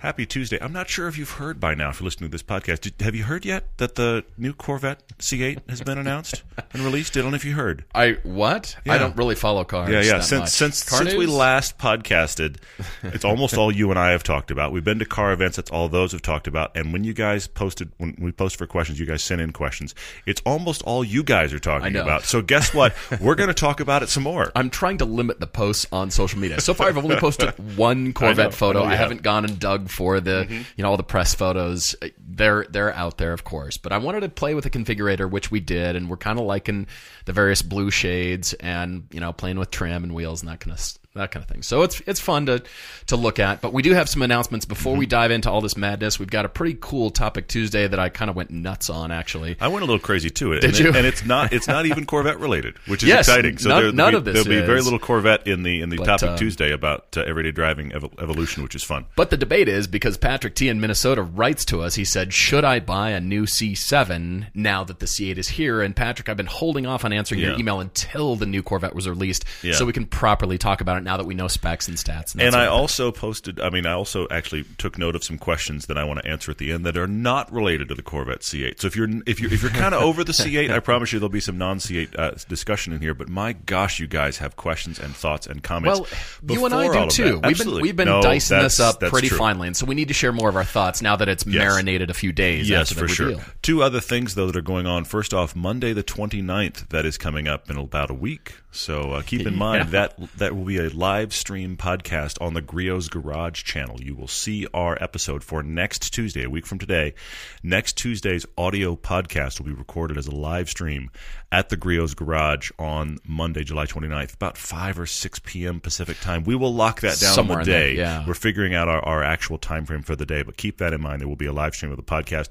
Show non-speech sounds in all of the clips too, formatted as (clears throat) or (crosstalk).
Happy Tuesday. I'm not sure if you've heard by now if you're listening to this podcast. Did, have you heard yet that the new Corvette C8 has been announced (laughs) and released? I don't know if you heard. I what? Yeah. I don't really follow cars. Yeah, yeah. Since much. since Car since we last podcasted, (laughs) it's almost all you and I have talked about. We've been to car events. That's all those have talked about. And when you guys posted, when we post for questions, you guys send in questions. It's almost all you guys are talking about. So guess what? We're going to talk about it some more. (laughs) I'm trying to limit the posts on social media. So far, I've only posted one Corvette photo. Oh, I know I, haven't gone and dug for the, mm-hmm. you know, all the press photos. They're they're out there, of course. But I wanted to play with the configurator, which we did, and we're kind of liking the various blue shades, and you know, playing with trim and wheels and that kind of that kind of thing. So it's it's fun to to look at. But we do have some announcements before we dive into all this madness. We've got a pretty cool topic Tuesday that I kind of went nuts on. Actually, I went a little crazy too. Did and you? It, and it's not it's not even (laughs) Corvette related, which is Yes, exciting. So none- there, none there'll of be, this there'll be very little Corvette in the in the But, topic um, Tuesday about uh, everyday driving ev- evolution, which is fun. But the debate is because Patrick T in Minnesota writes to us. He said, "Should I buy a new C7 now that the C8 is here?" And Patrick, I've been holding off on answering your email until the new Corvette was released, Yeah. so we can properly talk about it now that we know specs and stats. And, And I also posted. I mean, I also actually took note of some questions that I want to answer at the end that are not related to the Corvette C8. So if you're if you're if you're kind of (laughs) over the C8, I promise you there'll be some non C8 uh, discussion in here. But my gosh, you guys have questions and thoughts and comments. Well, you and I do too. We've been we've been No, dicing this up pretty true. finely, and so we need to share more of our thoughts now that it's Yes. marinated a few days. Yes, for sure. Two other things, though, that are going on. First off, Monday the 29th, that is coming up in about a week. So uh, (laughs) keep in mind Yeah. that that will be a live stream podcast on the Griot's Garage channel. You will see our episode for next Tuesday, a week from today. Next Tuesday's audio podcast will be recorded as a live stream at the Griot's Garage on Monday, July 29th, about 5 or 6 p.m. Pacific time. We will lock that down Somewhere on the there, day. yeah. We're figuring out our, our actual time frame for the day, but keep that in mind. There will be a live stream of the podcast.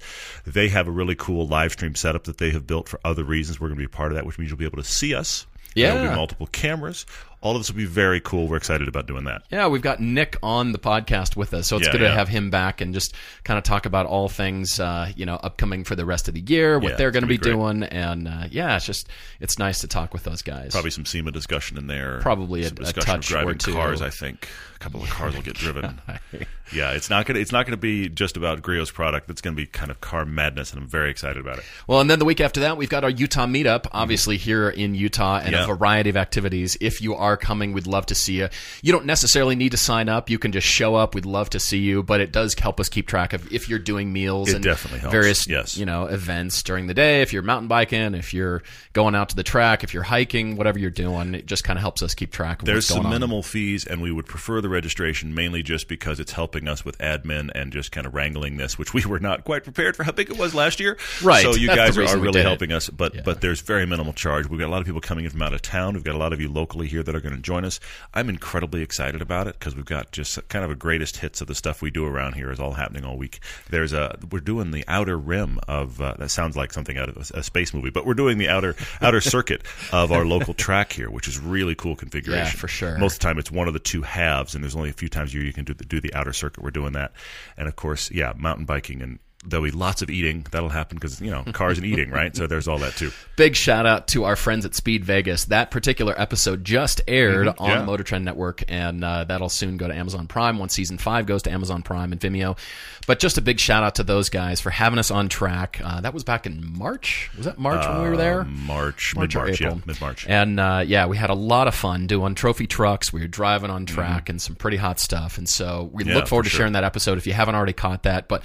They have a really cool live stream setup that they have built for other reasons. We're going to be a part of that, which means you'll be able to see us. There will Yeah. be multiple cameras. All of this will be very cool. We're excited about doing that. Yeah, we've got Nick on the podcast with us, so it's Yeah, good to have him back and just kind of talk about all things, uh, you know, upcoming for the rest of the year, what Yeah, they're going to be, be doing, and uh, yeah, it's just it's nice to talk with those guys. Probably some SEMA discussion in there. Probably a- a touch of driving cars. I think a couple of cars will get driven. (laughs) yeah, it's not gonna it's not gonna be just about Griot's product. It's gonna be kind of car madness, and I'm very excited about it. Well, and then the week after that, we've got our Utah meetup, obviously here in Utah, and Yeah. a variety of activities. If you are coming, we'd love to see you. You don't necessarily need to sign up; you can just show up. We'd love to see you, but it does help us keep track of if you're doing meals It and definitely helps, various, yes. you know, events during the day. If you're mountain biking, if you're going out to the track, if you're hiking, whatever you're doing, it just kind of helps us keep track of There's what's going some on. minimal fees, and we would prefer the registration mainly just because it's helping us with admin and just kind of wrangling this, which we were not quite prepared for how big it was last year. Right. So you That's guys are, are really helping us, but Yeah. but there's very minimal charge. We've got a lot of people coming in from out of town. We've got a lot of you locally here that are going to join us. I'm incredibly excited about it because we've got just kind of a greatest hits of the stuff we do around here is all happening all week. There's a we're doing the outer rim of uh, that sounds like something out of a, a space movie, but we're doing the outer outer (laughs) circuit of our local track here, which is really cool configuration. Yeah, for sure. Most of the time, it's one of the two halves, and there's only a few times a year you can do the, do the outer circuit. We're doing that, and of course, yeah, mountain biking and. There'll be lots of eating. That'll happen because you know cars and eating, right? So there's all that too. (laughs) Big shout out to our friends at Speed Vegas. That particular episode just aired Mhm, on yeah. the Motor Trend Network, and uh, that'll soon go to Amazon Prime once season five goes to Amazon Prime and Vimeo. But just a big shout out to those guys for having us on track. Uh, that was back in March. Was that March when we were there? Uh, March, March mid March, yeah, mid March. And uh, yeah, we had a lot of fun doing trophy trucks. We were driving on Mm-hmm. track and some pretty hot stuff. And so we Yeah, look forward for to sure. sharing that episode if you haven't already caught that. But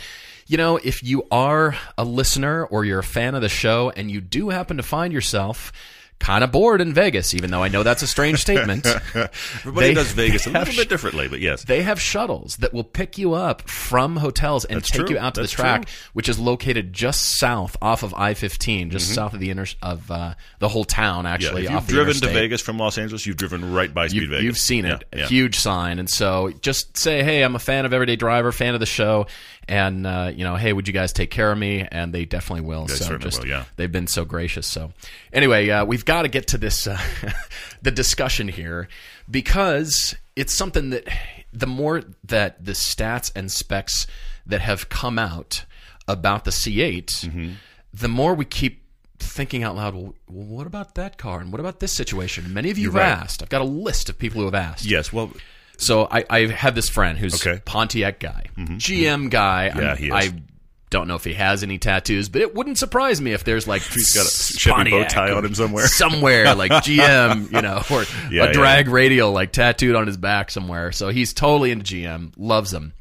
you know, if you are a listener or you're a fan of the show and you do happen to find yourself kind of bored in Vegas, even though I know that's a strange statement. (laughs) Everybody They- does Vegas a have little bit differently, but yes. They have shuttles that will pick you up from hotels and That's take true. you out to That's the track, true. which is located just south off of I-15, just Mm-hmm. south of the inner of uh, the whole town. Yeah, Actually, if you've driven to. Vegas from Los Angeles, you've driven right by Speed You've, Vegas. you've seen it, Yeah, yeah. huge sign, and so just say, "Hey, I'm a fan of Everyday Driver, fan of the show, and uh, you know, hey, would you guys take care of me?" And they definitely will. They so certainly just will, yeah. they've been so gracious. So anyway, uh, we've got to get to this uh, (laughs) the discussion here because it's something that the more that the stats and specs that have come out about the C8, Mm-hmm. the more we keep thinking out loud. Well, what about that car? And what about this situation? Many of you have right. asked. I've got a list of people who have asked. Yes, well, So I, I have this friend who's Okay. Mm-hmm. Pontiac guy, GM guy. Yeah, I'm- he is. I don't know if he has any tattoos, but it wouldn't surprise me if there's like He's got a Chevy bow tie on him somewhere. (laughs) somewhere like (laughs) GM, you know, or Yeah, a drag radial like tattooed on his back somewhere. So he's totally into GM, loves them,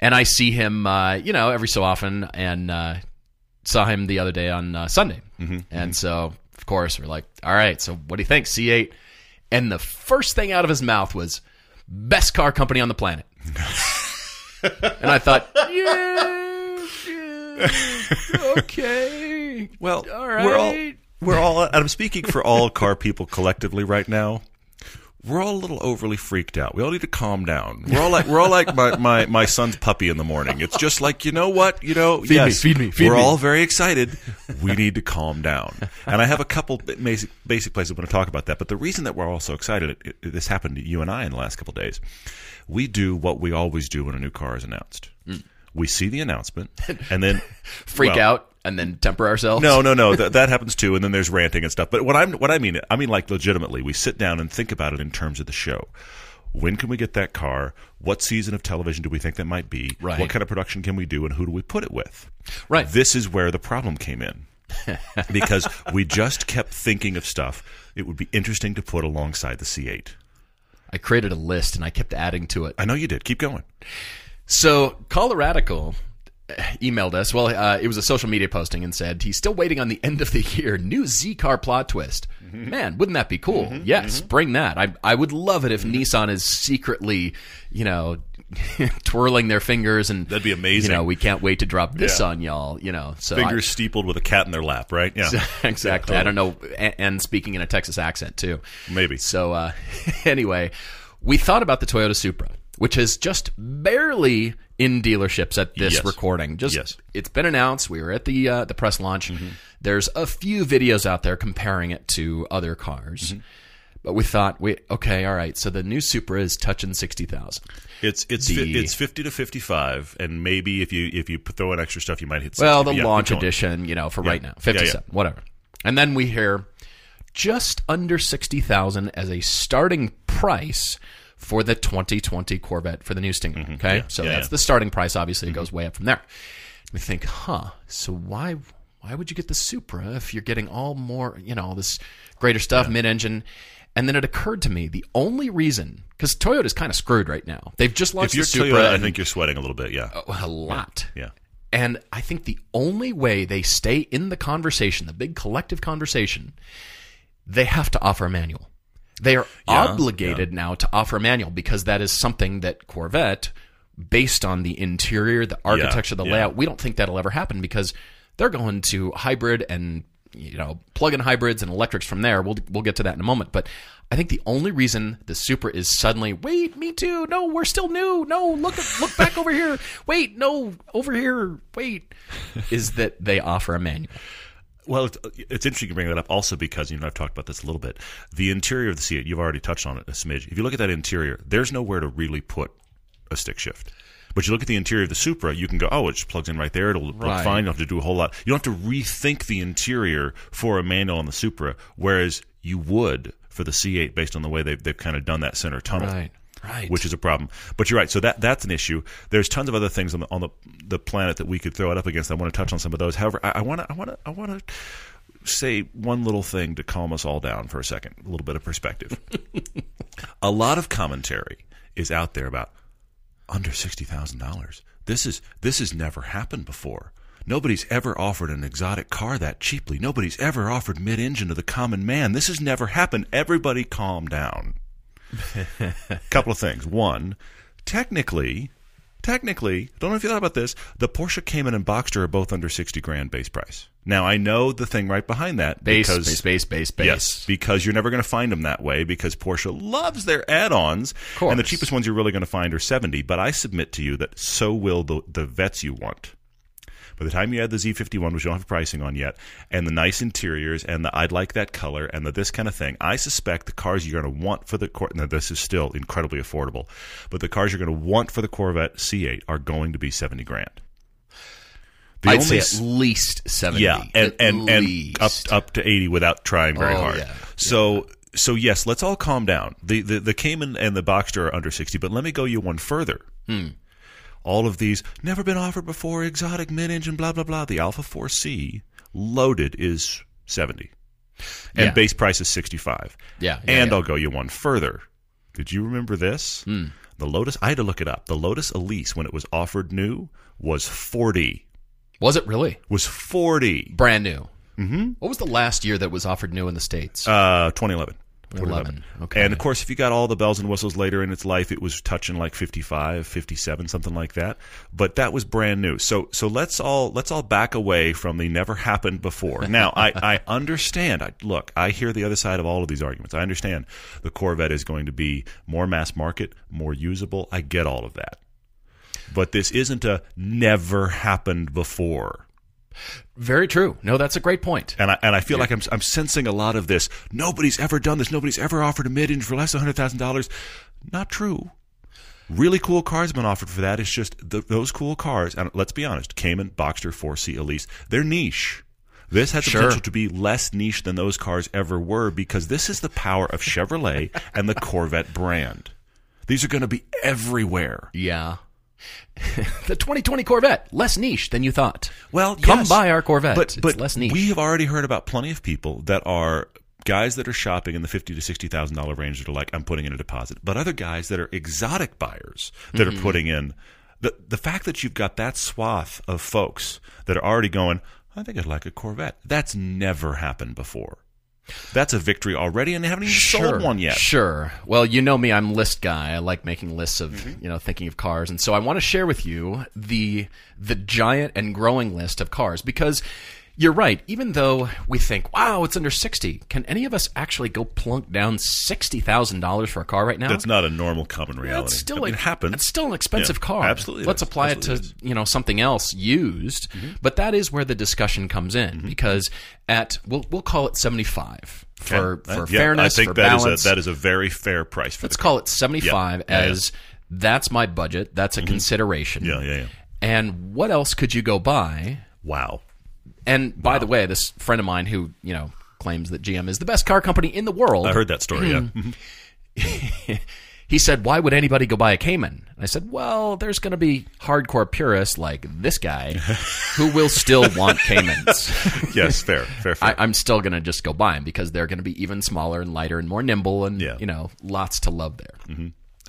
and I see him, uh, you know, every so often, and uh, saw him the other day on uh, Sunday, Mm-hmm, and so of course we're like, all right, so what do you think, C8? And the first thing out of his mouth was best car company on the planet. (laughs) and I thought, yeah, yeah, (laughs) okay. well, All we're all right. we're all. and I'm speaking for all car people collectively right now. We're all a little overly freaked out. We all need to calm down. We're all like we're all like my, my, my son's puppy in the morning. It's just like you know what you know. Feed me, yes, feed me, feed we're me. all very excited. We need to calm down. And I have a couple basic basic places I want to talk about that. But the reason that we're all so excited, it, it- this happened to you and I in the last couple of days. We do what we always do when a new car is announced. Hmm. We see the announcement, and then (laughs) freak well, out and then temper ourselves. no, no, no. That, that happens too, and then there's ranting and stuff. But what I'm, what I mean, I mean like legitimately, we sit down and think about it in terms of the show. When can we get that car? What season of television do we think that might be? Right. What kind of production can we do, and who do we put it with? Right. This is where the problem came in. (laughs) because we just kept thinking of stuff it would be interesting to put alongside the C8. I created a list and I kept adding to it. I know you did. Keep going. So Colorado emailed us. Well, uh, it was a social media posting and said he's still waiting on the end of the year new Z car plot twist. Mm-hmm. Man, wouldn't that be cool? yes, bring that. I I would love it if Mm-hmm. Nissan is secretly, you know, (laughs) twirling their fingers and That'd be amazing. You know, we can't wait to drop this Yeah. on y'all. You know, so I- Fingers steepled with a cat in their lap, right? Yeah. (laughs) exactly. Yeah, I don't know, and, and speaking in a Texas accent too. Maybe. So uh, (laughs) anyway, we thought about the Toyota Supra, which is just barely in dealerships at this Yes. recording. Just Yes. it's been announced. We were at the uh, the press launch. Mm-hmm. There's a few videos out there comparing it to other cars. Mm-hmm. But we thought, we okay, all right. So the new Supra is touching sixty thousand. It's it's The- fi- it's fifty to fifty five, and maybe if you if you throw in extra stuff, you might hit. 60. Well, the Yeah, launch edition, you know, for right now, Yeah, fifty-seven, whatever. And then we hear just under sixty thousand as a starting price for the 2020 Corvette for the new Stinger. Okay, Mm-hmm. Yeah, so yeah, that's yeah. Mm-hmm. the starting price. Obviously, it goes way up from there. We think, huh? So why why would you get the Supra if you're getting all more, you know, all this greater stuff, mid-engine? And then it occurred to me the only reason because Toyota's kind of screwed right now. They've just launched If you're the Supra. Toyota, I think you're sweating a little bit. Yeah, a lot. yeah. And I think the only way they stay in the conversation, the big collective conversation, they have to offer a manual. They are obligated now to offer a manual because that is something that Corvette, based on the interior, the architecture, the yeah. layout, we don't think that'll ever happen because they're going to hybrid and you know plug-in hybrids and electrics from there. We'll we'll get to that in a moment, but I think the only reason the Supra is suddenly wait, me too. No, we're still new. No, look look back over here. Wait, no, over here. Wait, is that they offer a manual. Well, it's, it's interesting you bring that up also because, you know, I've talked about this a little bit. The interior of the C8, you've already touched on it a smidge. If you look at that interior, there's nowhere to really put a stick shift. But you look at the interior of the Supra, you can go, oh, it just plugs in right there. It'll look Right. fine. You don't have to do a whole lot. You don't have to rethink the interior for a manual on the Supra, whereas you would for the C8 based on the way they've, they've kind of done that center tunnel Right. Right. which is a problem. But you're right. So that that's an issue. There's tons of other things on the on the, the planet that we could throw it up against. I want to touch on some of those. However, I want to I want to I want to say one little thing to calm us all down for a second. A little bit of perspective. (laughs) a lot of commentary is out there about under sixty thousand dollars. This is this has never happened before. Nobody's ever offered an exotic car that cheaply. Nobody's ever offered mid-engine to the common man. This has never happened. Everybody calm down (laughs) couple of things. One, technically, technically, don't know if you thought about this. The Porsche Cayman and Boxster are both under sixty grand base price. Now I know the thing right behind that base, because base, base, base, base. yes, because you're never going to find them that way because Porsche loves their add-ons, and the cheapest ones you're really going to find are seventy. But I submit to you that so will the the vets you want. By the time you add the Z51, which you don't have pricing on yet, and the nice interiors, and the I'd like that color, and the this kind of thing, I suspect the cars you're going to want for the Cor- now this is still incredibly affordable, but the cars you're going to want for the Corvette C8 are going to be 70 grand. The I'd only say at least seventy. yeah, and and, and up up to eighty without trying very Oh, hard. yeah. So so yes, let's all calm down. The the the Cayman and the Boxster are under sixty, but let me go you one further. Hmm. All of these never been offered before, exotic mid-engine, blah blah blah. The Alfa Four C loaded is seventy, and Yeah. base price is sixty-five. Yeah, yeah, and yeah. I'll go you one further. Did you remember this? Hmm. The Lotus. I had to look it up. The Lotus Elise, when it was offered new, was forty. Was it really Was forty. brand new? Mm-hmm. What was the last year that was offered new in the states? Uh, 2011. 2011. Okay. And of course, if you got all the bells and whistles later in its life, it was touching like 55, 57, something like that. But that was brand new. So, so let's all let's all back away from the never happened before. Now, I, I (laughs) understand. I, look, I hear the other side of all of these arguments. I understand the Corvette is going to be more mass market, more usable. I get all of that. But this isn't a never happened before. Very true. No, that's a great point. And I, and I feel like I'm, I'm sensing a lot of this. Nobody's ever done this. Nobody's ever offered a mid-engine for less than $100,000. Not true. Really cool cars have been offered for that. It's just th those cool cars, and let's be honest, Cayman, Boxster, 4C, Elise, they're niche. This has the Sure. potential to be less niche than those cars ever were because this is the power of Chevrolet and the Corvette brand. These are going to be everywhere. Yeah. (laughs) the 2020 Corvette, less niche than you thought. Well, Come yes. buy our Corvette. But It's but less niche. we have already heard about plenty of people that are guys that are shopping in the fifty to sixty thousand dollar range that are like, I'm putting in a deposit. But other guys that are exotic buyers that Mm-hmm. are putting in the the fact that you've got that swath of folks that are already going, I think I'd like a Corvette. That's never happened before. That's a victory already, and they haven't even sold one yet. Sure. Well, you know me, I'm list guy. I like making lists of, Mm-hmm. you know, thinking of cars. And so I want to share with you the the giant and growing list of cars because you're right. Even though we think, wow, it's under 60, can any of us actually go plunk down $60,000 for a car right now? That's not a normal common reality. That's still I mean, like it happens. It's still an expensive Yeah, car. absolutely Let's is. apply Absolutely it to you know something else used. But that is where the discussion comes in Mm-hmm. because at we'll we'll call it seventy five for Okay. for Uh, yeah, fairness I think for that is balance. a that is a very fair price for Let's call it seventy five Yeah. Yeah, yeah. as that's my budget. That's a consideration. Yeah, yeah, yeah. And what else could you go buy? Wow. And by the way, this friend of mine who you know claims that GM is the best car company in the world. I heard that story. Yeah. Hmm. (laughs) He said, "Why would anybody go buy a Cayman?" And I said, "Well, there's going to be hardcore purists like this guy who will still (laughs) want Caymans. (laughs) yes, fair, fair, fair. I, I'm still going to just go buy them because they're going to be even smaller and lighter and more nimble, and Yeah. you know, lots to love there."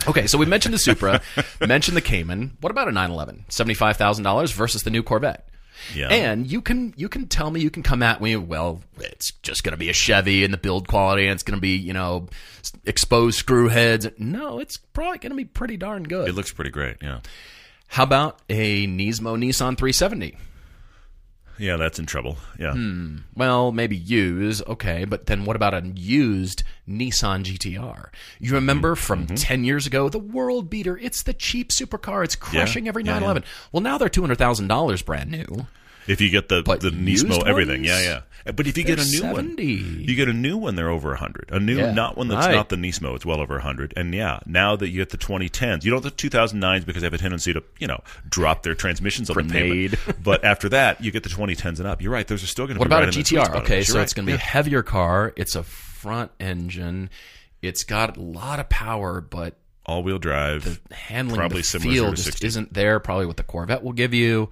Okay, so we mentioned the Supra, mentioned the Cayman. What about a 911? Seventy-five thousand dollars versus the new Corvette. Yeah. And you can you can tell me you can come at me well it's just going to be a Chevy and the build quality and it's going to be you know exposed screw heads no it's probably going to be pretty darn good it looks pretty great. Yeah. how about a Nismo Nissan 370 Yeah, that's in trouble. Yeah. Hmm. well maybe used okay but then what about a used Nissan GTR you remember Mm-hmm. from 10 years ago the world beater it's the cheap supercar it's crushing every Yeah, yeah. 911 well now they're $200,000 brand new If you get the But the Nismo everything, ones? yeah, yeah. But if you get a new one, you get a new one, they're over a hundred. A new, Yeah. not one that's Right. not the Nismo, it's well over a hundred. And yeah, now that you get the 2010s, you don't have the 2009s because they have a tendency to, you know, drop their transmissions on the pavement. (laughs) But after that, you get the 2010s and up. You're right; those are still going to. Be What be about right a in the sweet GTR? Okay, so You're it's going to be Yeah. a heavier car. It's a front engine. It's got a lot of power, but all-wheel drive. The handling Probably the feel just 60. isn't there. Probably what the Corvette will give you.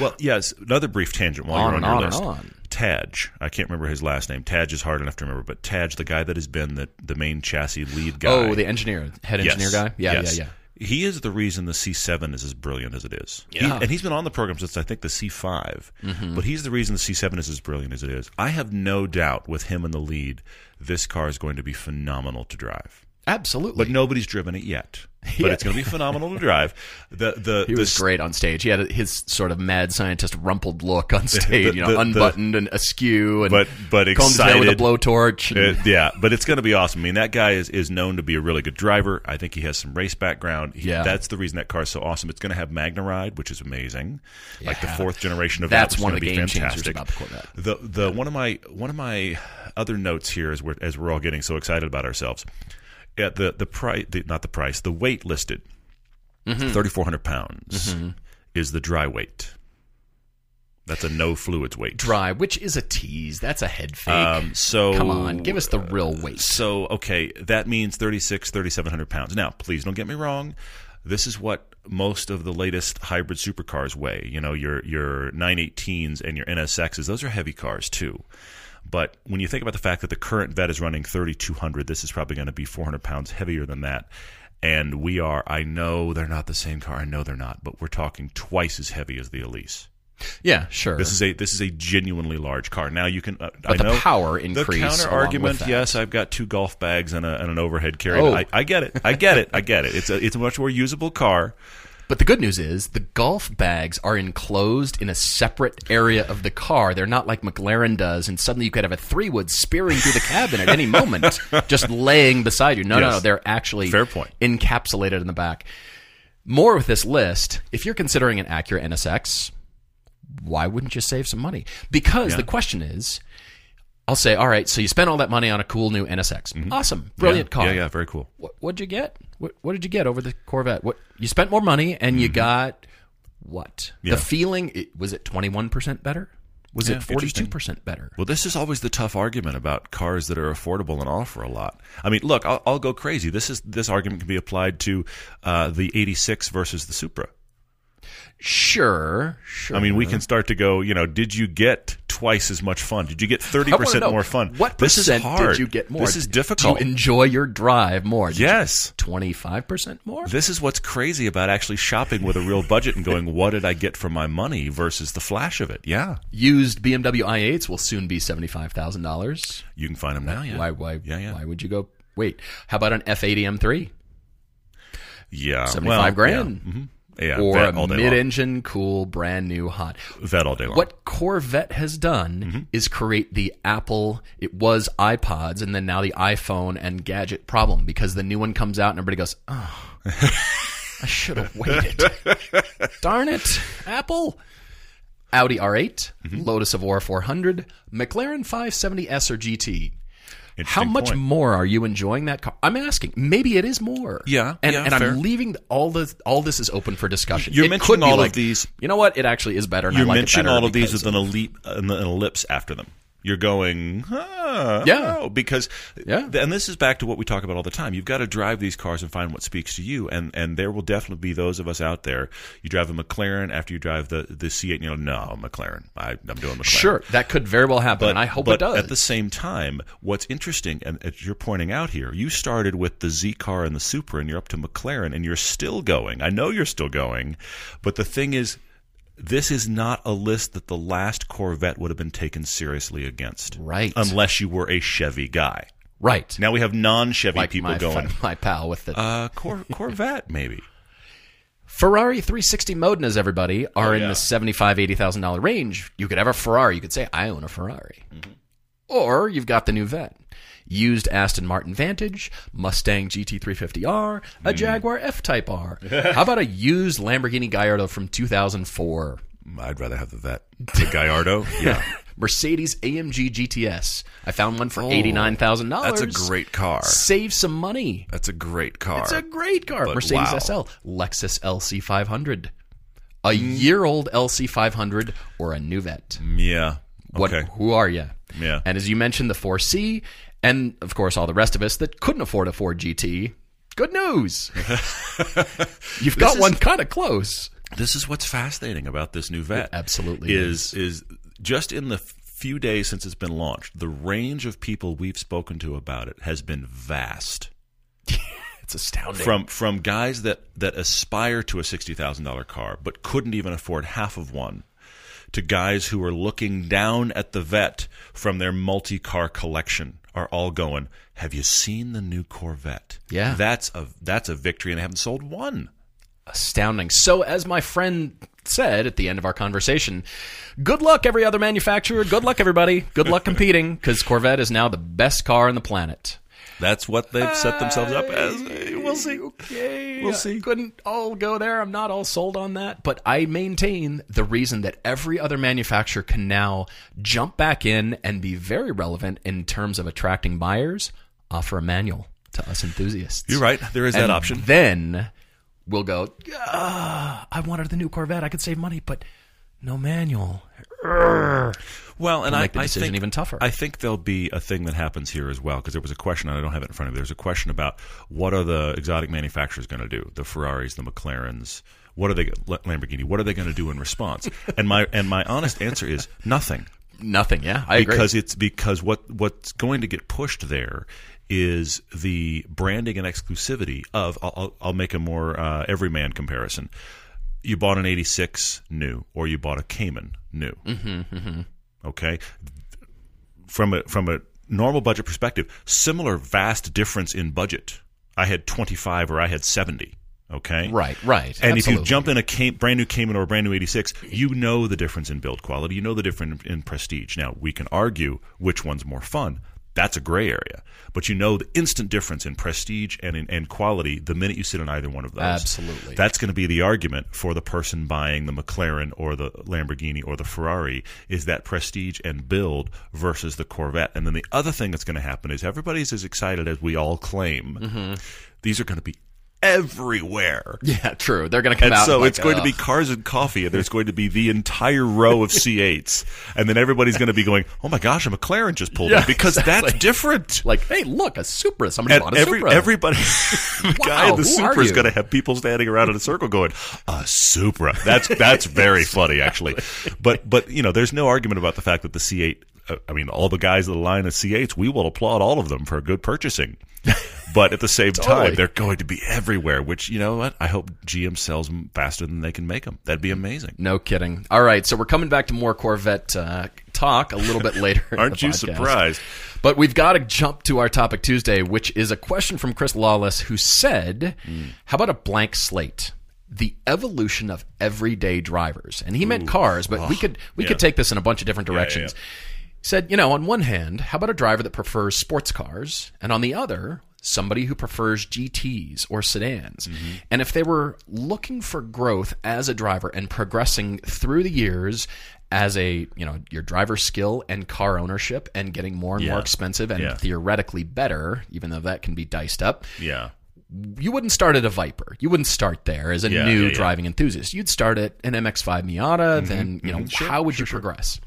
Well, yes. Another brief tangent while On you're on, your list. on. Tadge, I can't remember his last name. Tadge is hard enough to remember, but Tadge, the guy that has been the the main chassis lead oh, guy. Oh, the engineer, head Yes. engineer guy. Yeah, Yes. yeah, yeah. He is the reason the C7 is as brilliant as it is. He- and he's been on the program since I think the C5. Mm-hmm. But he's the reason the C7 is as brilliant as it is. I have no doubt with him in the lead, this car is going to be phenomenal to drive. Absolutely. But nobody's driven it yet. (laughs) but Yeah. it's going to be phenomenal to drive. The the He the was great on stage. He had his sort of mad scientist rumpled look on (laughs) stage, you know, the- the- unbuttoned and askew, and But- but combed his with a blowtorch. And, Uh, yeah, but it's going to be awesome. I mean, that guy is, is known to be a really good driver. I think he has some race background. He- Yeah. that's the reason that car is so awesome. It's going to have MagneRide, which is amazing, like the fourth generation of That's that. one of the game be changers fantastic. about the Corvette. The the one of my one of my other notes here is we're as we're all getting so excited about ourselves. At the the price, the, not the price, the weight listed, Mm-hmm. four hundred pounds, is the dry weight. That's a no fluids weight. dry, which is a tease. That's a head fake. Um, so Come on, give us the real weight. So, okay, that means 36, 3,700 pounds. Now, please don't get me wrong. This is what most of the latest hybrid supercars weigh. You know, your your 918s and your NSXs, those are heavy cars too. But when you think about the fact that the current vet is running 3,200, this is probably going to be 400 pounds heavier than that. And we are, I know they're not the same car. I know they're not, but we're talking twice as heavy as the Elise. Yeah, sure. This is a this is a genuinely large car. Now you can, uh, But I the know power the increase counter argument. Yes, I've got two golf bags and, a, and an overhead carry. Oh. I, I get it. I get it. I get it. It's a it's a much more usable car. But the good news is the golf bags are enclosed in a separate area of the car. They're not like McLaren does, and suddenly you could have a three wood spearing through the cabin at any moment, (laughs) just laying beside you. No, no, Yes. no. They're actually Fair point. encapsulated in the back. More with this list. If you're considering an Acura NSX, why wouldn't you save some money? Because the question is, I'll say, all right, so you spent all that money on a cool new NSX. Awesome, brilliant Mm-hmm. yeah, car. Yeah, yeah, very cool. What what'd you get? What what did you get over the Corvette? What you spent more money and you got what? Mm-hmm. Yeah. The feeling it, was it twenty one percent better? Was Yeah, it forty two percent better? Well, this is always the tough argument about cars that are affordable and offer a lot. I mean, look, I'll, I'll go crazy. This is this argument can be applied to uh, the '86 versus the Supra. Sure, sure. I mean, we can start to go. You know, did you get twice as much fun? Did you get thirty percent more fun? What this is percent hard. did you get more? This is difficult. you enjoy your drive more? Did yes. twenty five percent more. This is what's crazy about actually shopping with a real budget and going, what did I get for my money versus the flash of it? Yeah, Used BMW i8s will soon be seventy five thousand dollars. you can find them now. Yeah, Why? Why? Yeah, yeah. Why would you go? Wait, how about an F80 M3? Yeah, Seventy well, grand. Yeah, Mhm. Yeah Or a day long. mid-engine, cool, brand new, hot. Vet all day long. What Corvette has done Mm-hmm. is create the Apple. It was iPods, and then now the iPhone and gadget problem because the new one comes out and everybody goes, "Oh, I (laughs) should have waited. Darn it, Apple." Audi R8, Mm-hmm. Lotus Evora 400, McLaren 570S or GT. How much point. more are you enjoying that car? I'm asking. Maybe it is more. Yeah, and, yeah, and fair. I'm leaving all the all this is open for discussion. You're It mentioning all of these- You know what? It actually is better. You're like mentioning all of these with an elite an ellipse after them. You're going, huh, Yeah. oh, because, Yeah. and this is back to what we talk about all the time. You've got to drive these cars and find what speaks to you, and and there will definitely be those of us out there. You drive a McLaren after you drive the the C8, and you know, no, McLaren, I, I'm doing McLaren. Sure, that could very well happen, and I hope but it does. At the same time, what's interesting, and as you're pointing out here, you started with the Z car and the Supra, and you're up to McLaren, and you're still going. I know you're still going, but the thing is, this is not a list that the last Corvette would have been taken seriously against, Right. Unless you were a Chevy guy. right. Now we have non-Chevy like people my, going. my pal with the Uh, Cor- (laughs) Corvette, maybe. Ferrari 360 Modenas, everybody, are Oh, in yeah. the seventy-five, eighty thousand dollar range. You could have a Ferrari. You could say, "I own a Ferrari," Mm-hmm. or you've got the new Vet, used Aston Martin Vantage, Mustang GT350R, a Mm. Jaguar F-Type R. (laughs) How about a used Lamborghini Gallardo from 2004? I'd rather have the Vet. The Gallardo, (laughs) yeah. Mercedes AMG GTS. I found one for eighty-nine thousand dollars. Oh, That's a great car. Save some money. That's a great car. It's a great car. But Mercedes wow. SL, Lexus LC500, a Mm. year-old LC500, or a new vet. yeah. What? Okay. Who are you? Yeah. And as you mentioned, the 4C, and of course all the rest of us that couldn't afford a Ford GT. Good news. (laughs) You've got is- one kind of close. this is what's fascinating about this new vet. absolutely is is just in the few days since it's been launched, the range of people we've spoken to about it has been vast. (laughs) It's astounding. From from guys that that aspire to a sixty thousand dollar car but couldn't even afford half of one, to guys who are looking down at the vet from their multi car collection are all going, "Have you seen the new Corvette?" Yeah. that's a that's a victory, and they haven't sold one. astounding. So, as my friend said at the end of our conversation, good luck, every other manufacturer. Good luck, everybody. Good luck competing because Corvette is now the best car on the planet. That's what they've set themselves up as. We'll see. Okay, We'll see. I couldn't all go there. I'm not all sold on that, but I maintain the reason that every other manufacturer can now jump back in and be very relevant in terms of attracting buyers. Offer a manual to us enthusiasts. You're right. There is that option. Then we'll go. Ah, I wanted the new Corvette. I could save money, but no manual. Well, and I, make the I think, even tougher. I think there'll be a thing that happens here as well because there was a question, and I don't have it in front of me. There's a question about what are the exotic manufacturers going to do? The Ferraris, the McLarens. What are they? Lamborghini. What are they going to do in response? (laughs) and my and my honest answer is nothing. Nothing. Yeah, I agree. because it's because what what's going to get pushed there is the branding and exclusivity of I'll, I'll- I'll make a more uh, everyman comparison. You bought an '86 new, or you bought a Cayman new. Mm-hmm, Okay, from a from a normal budget perspective, similar vast difference in budget. I had 25 or I had 70. Okay, Right, right. and if you jump in a Cay- brand new Cayman or a brand new 86, you know the difference in build quality. You know the difference in prestige. Now, we can argue which one's more fun. That's a gray area. But you know the instant difference in prestige and in and quality the minute you sit on either one of those. Absolutely. That's going to be the argument for the person buying the McLaren or the Lamborghini or the Ferrari is that prestige and build versus the Corvette. And then the other thing that's going to happen is everybody's as excited as we all claim. Mm-hmm. These are going to be everywhere. yeah, true. They're going to come And out. so like, it's going to uh, be cars and coffee, and there's going to be the entire row of C8s, and then everybody's going to be going, "Oh my gosh, a McLaren just pulled Yeah, in," because that's different. like, hey, look, a Supra. Somebody And bought a every Supra. everybody, (laughs) the guy in the Supra is going to have people standing around in a circle going, "A Supra." That's that's very funny, actually. (laughs) But but you know, there's no argument about the fact that the C8. Uh, I mean, all the guys in the line of C8s, we will applaud all of them for good purchasing. (laughs) But at the same Totally. time, they're going to be everywhere. Which you know what? I hope GM sells them faster than they can make them. That'd be amazing. No kidding. All right, so we're coming back to more Corvette uh, talk a little bit later. (laughs) Aren't you podcast. surprised? But we've got to jump to our topic Tuesday, which is a question from Chris Lawless, who said, "How about a blank slate?" The evolution of everyday drivers, and he meant cars, but we could we yeah. could take this in a bunch of different yeah, directions. Said, you know, on one hand, how about a driver that prefers sports cars, and on the other, somebody who prefers GTs or sedans. And if they were looking for growth as a driver and progressing through the years as a, you know, your driver skill and car ownership and getting more and more expensive and Yeah. theoretically better, even though that can be diced up, Yeah. you wouldn't start at a Viper. You wouldn't start there as a Yeah, new yeah, yeah. driving enthusiast. You'd start at an MX-5 Miata. Then you know mhm. Sure, how would you progress?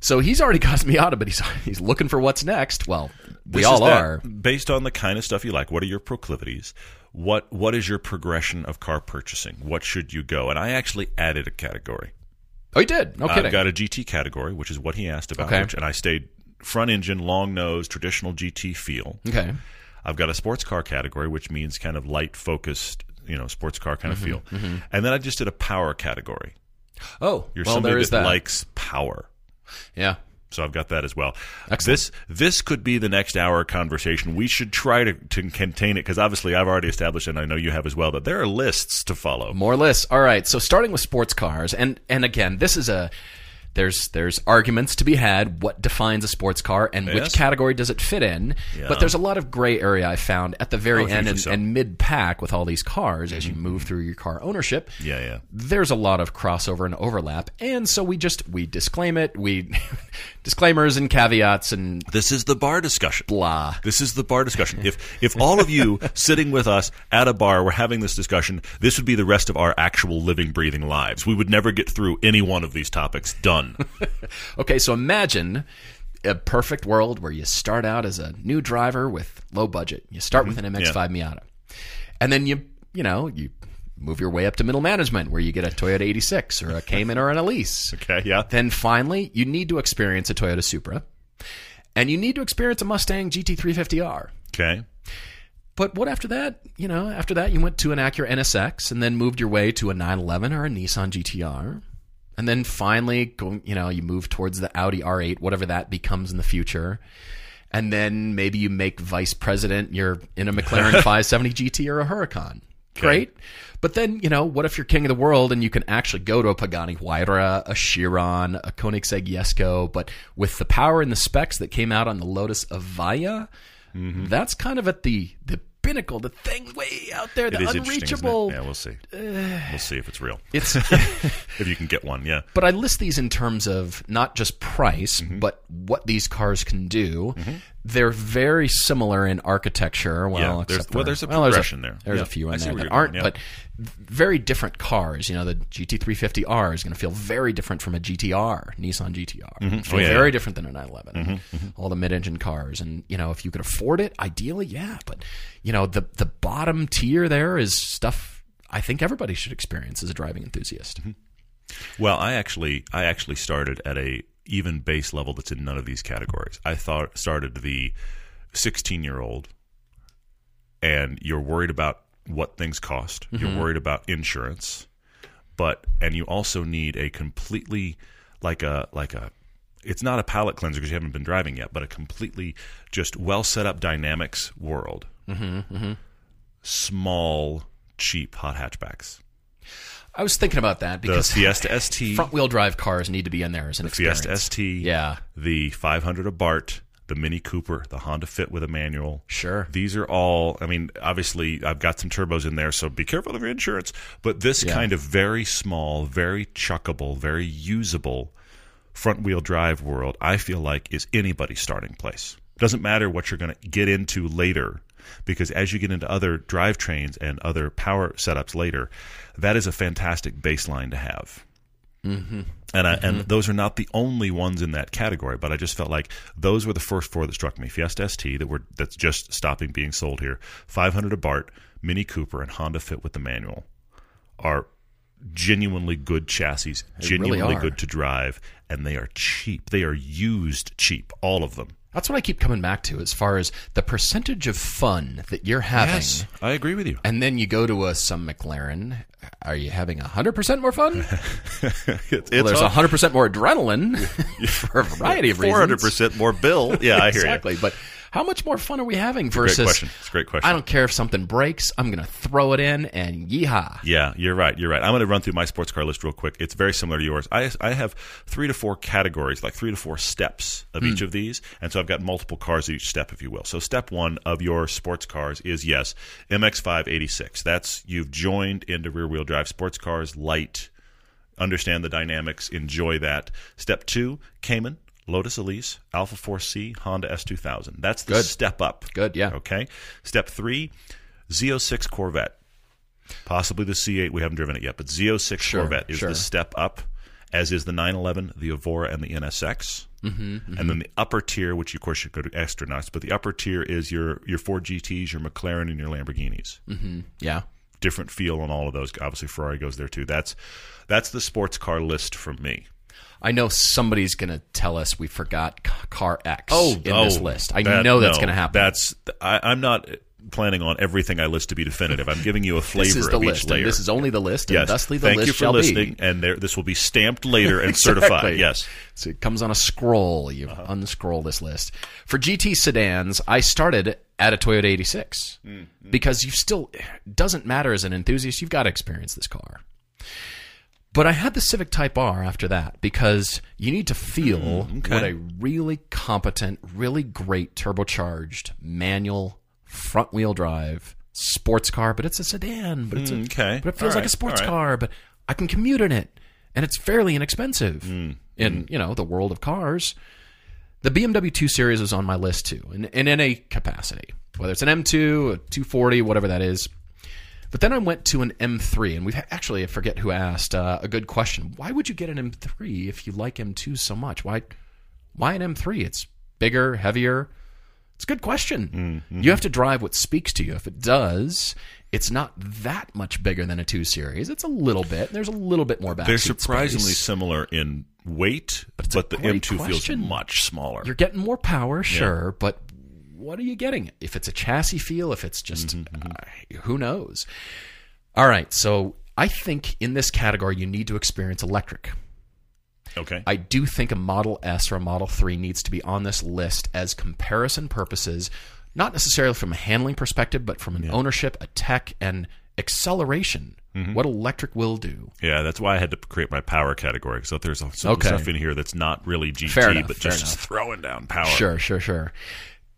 So he's already got his Miata, but he's (laughs) he's looking for what's next. Well, we This all are. based on the kind of stuff you like. What are your proclivities? What what is your progression of car purchasing? What should you go? And I actually added a category. Oh, he did. No kidding. I've got a GT category, which is what he asked about, Okay. which, and I stayed front engine, long nose, traditional GT feel. okay. I've got a sports car category, which means kind of light focused, you know, sports car kind Mm-hmm, of feel. And then I just did a power category. Oh, You're well, somebody there is that, that. likes power. Yeah. So I've got that as well. Excellent. This this could be the next hour conversation. We should try to, to contain it because obviously I've already established, and I know you have as well, that there are lists to follow. More lists. All right. So starting with sports cars, and and again, this is a there's there's arguments to be had. What defines a sports car, and Yes. which category does it fit in? Yeah. But there's a lot of gray area I found at the very Oh, end and, so. and mid pack with all these cars as you mm-hmm. move through your car ownership. Yeah, yeah. There's a lot of crossover and overlap, and so we just we disclaim it. We (laughs) disclaimers and caveats and This is the bar discussion. blah. This is the bar discussion. If if all of you (laughs) sitting with us at a bar were having this discussion, this would be the rest of our actual living, breathing lives. We would never get through any one of these topics. Done. (laughs) Okay, so imagine a perfect world where you start out as a new driver with low budget. You start with mm-hmm. an MX-5 Miata, and then you you know you move your way up to middle management where you get a Toyota 86 or a Cayman or an Elise. (laughs) Okay, yeah. Then finally, you need to experience a Toyota Supra, and you need to experience a Mustang GT350R. Okay. But what after that? You know, after that, you went to an Acura NSX and then moved your way to a 911 or a Nissan GTR. And then finally, going, you know, you move towards the Audi R8, whatever that becomes in the future. and then maybe you make vice president. You're in a McLaren (laughs) 570 GT or a Huracan. Great. But then, you know, what if you're king of the world and you can actually go to a Pagani Huayra, a Chiron, a Koenigsegg Jesko, but with the power and the specs that came out on the Lotus Evija, Mm-hmm. that's kind of at the the pinnacle, the thing way out there, the It is interesting, isn't it? unreachable. Yeah, we'll see. we'll see if it's real. It's (laughs) (laughs) If you can get one, yeah. but I list these in terms of not just price, Mm-hmm. but what these cars can do. They're very similar in architecture. Well, Yeah, there's- except well, there's a well, progression there. There's Yeah, a few in there that aren't, going, yeah. but very different cars. You know, the GT350R is going to feel very different from a GTR, Nissan GTR. Feel mm-hmm. Oh, yeah, very different than a 911. Mm-hmm, mm-hmm. All the mid-engine cars, and you know, if you could afford it, ideally, yeah. But you know, the the bottom tier there is stuff I think everybody should experience as a driving enthusiast. Well, I actually I actually started at a even base level that's in none of these categories. I thought started the 16 year old, and you're worried about what things cost. You're worried about insurance, but and you also need a completely like a like a it's not a palate cleanser because you haven't been driving yet, but a completely just well set up dynamics world. Mm-hmm, Small, cheap hot hatchbacks. I was thinking about that because The Fiesta ST, (laughs) front wheel drive cars need to be in there as an experience. Fiesta ST, Yeah, the 500 Abarth, the Mini Cooper, the Honda Fit with a manual. sure. These are all, I mean, obviously, I've got some turbos in there, so be careful of your insurance. But this Yeah. kind of very small, very chuckable, very usable front wheel drive world, I feel like is anybody's starting place. Doesn't matter what you're going to get into later, because as you get into other drivetrains and other power setups later, that is a fantastic baseline to have. Mm-hmm. And I, and mm-hmm. those are not the only ones in that category, but I just felt like those were the first four that struck me: Fiesta ST that were that's just stopping being sold here, 500 Abarth, Mini Cooper, and Honda Fit with the manual are genuinely good chassis, really genuinely are. good to drive, and they are cheap. They are used cheap, all of them. That's what I keep coming back to as far as the percentage of fun that you're having. Yes, I agree with you. And then you go to a some McLaren. Are you having 100% more fun? (laughs) it's well, there's 100% more adrenaline (laughs) (laughs) for a variety of reasons. four hundred percent more bill. Yeah, I hear you. exactly. But how much more fun are we having versus? Great question. It's a great question. I don't care if something breaks. I'm going to throw it in and yeehaw. Yeah, you're right. You're right. I'm going to run through my sports car list real quick. It's very similar to yours. I I have three to four categories, like three to four steps of each hmm. of these, and so I've got multiple cars at each step, if you will. So step one of your sports cars is yes, MX586. That's you've joined into rear wheel drive sports cars, light, understand the dynamics, enjoy that. Step two, Cayman. Lotus Elise, Alfa 4C, Honda S2000. That's the Good. step up. Good, yeah. Okay. Step three, Z06 Corvette. Possibly the C8. We haven't driven it yet, but Z06 Sure, Corvette is sure. the step up, as is the 911, the Evora, and the NSX. Mm-hmm, And then the upper tier, which of course should go to astronauts, but the upper tier is your your Ford GTs, your McLaren, and your Lamborghinis. Yeah. Different feel on all of those. Obviously, Ferrari goes there too. That's that's the sports car list from me. I know somebody's going to tell us we forgot car X oh, in this oh, list. I that- know that's no, going to happen. That's I, I'm not planning on everything I list to be definitive. I'm giving you a flavor (laughs) this is the of each layer. this is only the list, and yes. thusly the Thank list you for listening, be. and there, this will be stamped later and (laughs) certified. Yes. So it comes on a scroll. You Uh-huh. unscroll this list. For GT sedans, I started at a Toyota 86 Mm-hmm. because you still doesn't matter as an enthusiast. You've got to experience this car. But I had the Civic Type R after that because you need to feel Mm, okay. what a really competent, really great turbocharged manual front wheel drive sports car, but it's a sedan, but it's a, Mm, okay. but it feels All like a sports right. car, but I can commute in it and it's fairly inexpensive Mm, in, you know, the world of cars. The BMW 2 Series is on my list too, in, in any capacity, whether it's an M2, a 240, whatever that is. But then I went to an M3, and we've actually I forget who asked uh, a good question. Why would you get an M3 if you like M2 so much? Why, why an M3? It's bigger, heavier. It's a good question. You have to drive what speaks to you. If it does, it's not that much bigger than a 2 Series. It's a little bit. There's a little bit more back. They're surprisingly similar in weight, but, a the M2 question. feels much smaller. You're getting more power, sure, but what are you getting? If it's a chassis feel, if it's just uh, who knows? All right, so I think in this category you need to experience electric. Okay. I do think a Model S or a Model 3 needs to be on this list as comparison purposes, not necessarily from a handling perspective, but from an ownership, a tech, and acceleration. Mm-hmm. What electric will do. Yeah, that's why I had to create my power category. So there's some Okay. stuff in here that's not really GT, enough, but just enough. throwing down power. Sure, sure, sure.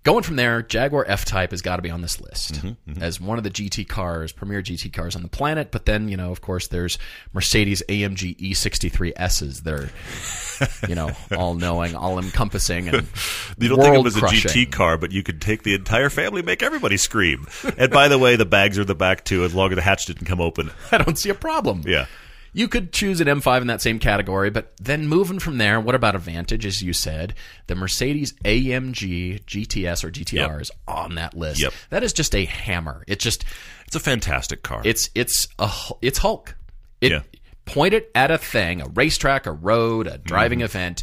Going from there, Jaguar F Type has got to be on this list Mm-hmm, as one of the GT cars, premier GT cars on the planet. But then, you know, of course, there's Mercedes AMG E63 S's. They're, (laughs) you know, all knowing, all encompassing, and (laughs) You don't think it world was a. GT car, but you could take the entire family, make everybody scream. and by the way, the bags are in the back too, as long as the hatch didn't come open. (laughs) I don't see a problem. Yeah. You could choose an M5 in that same category, but then moving from there, what about a Vantage, as you said? The Mercedes AMG GTS or GTR is on that list. Yep. That is just a hammer. It just It's a fantastic car. it's it's a it's Hulk. It Yeah. point it at a thing, a racetrack, a road, a driving Mm-hmm. event,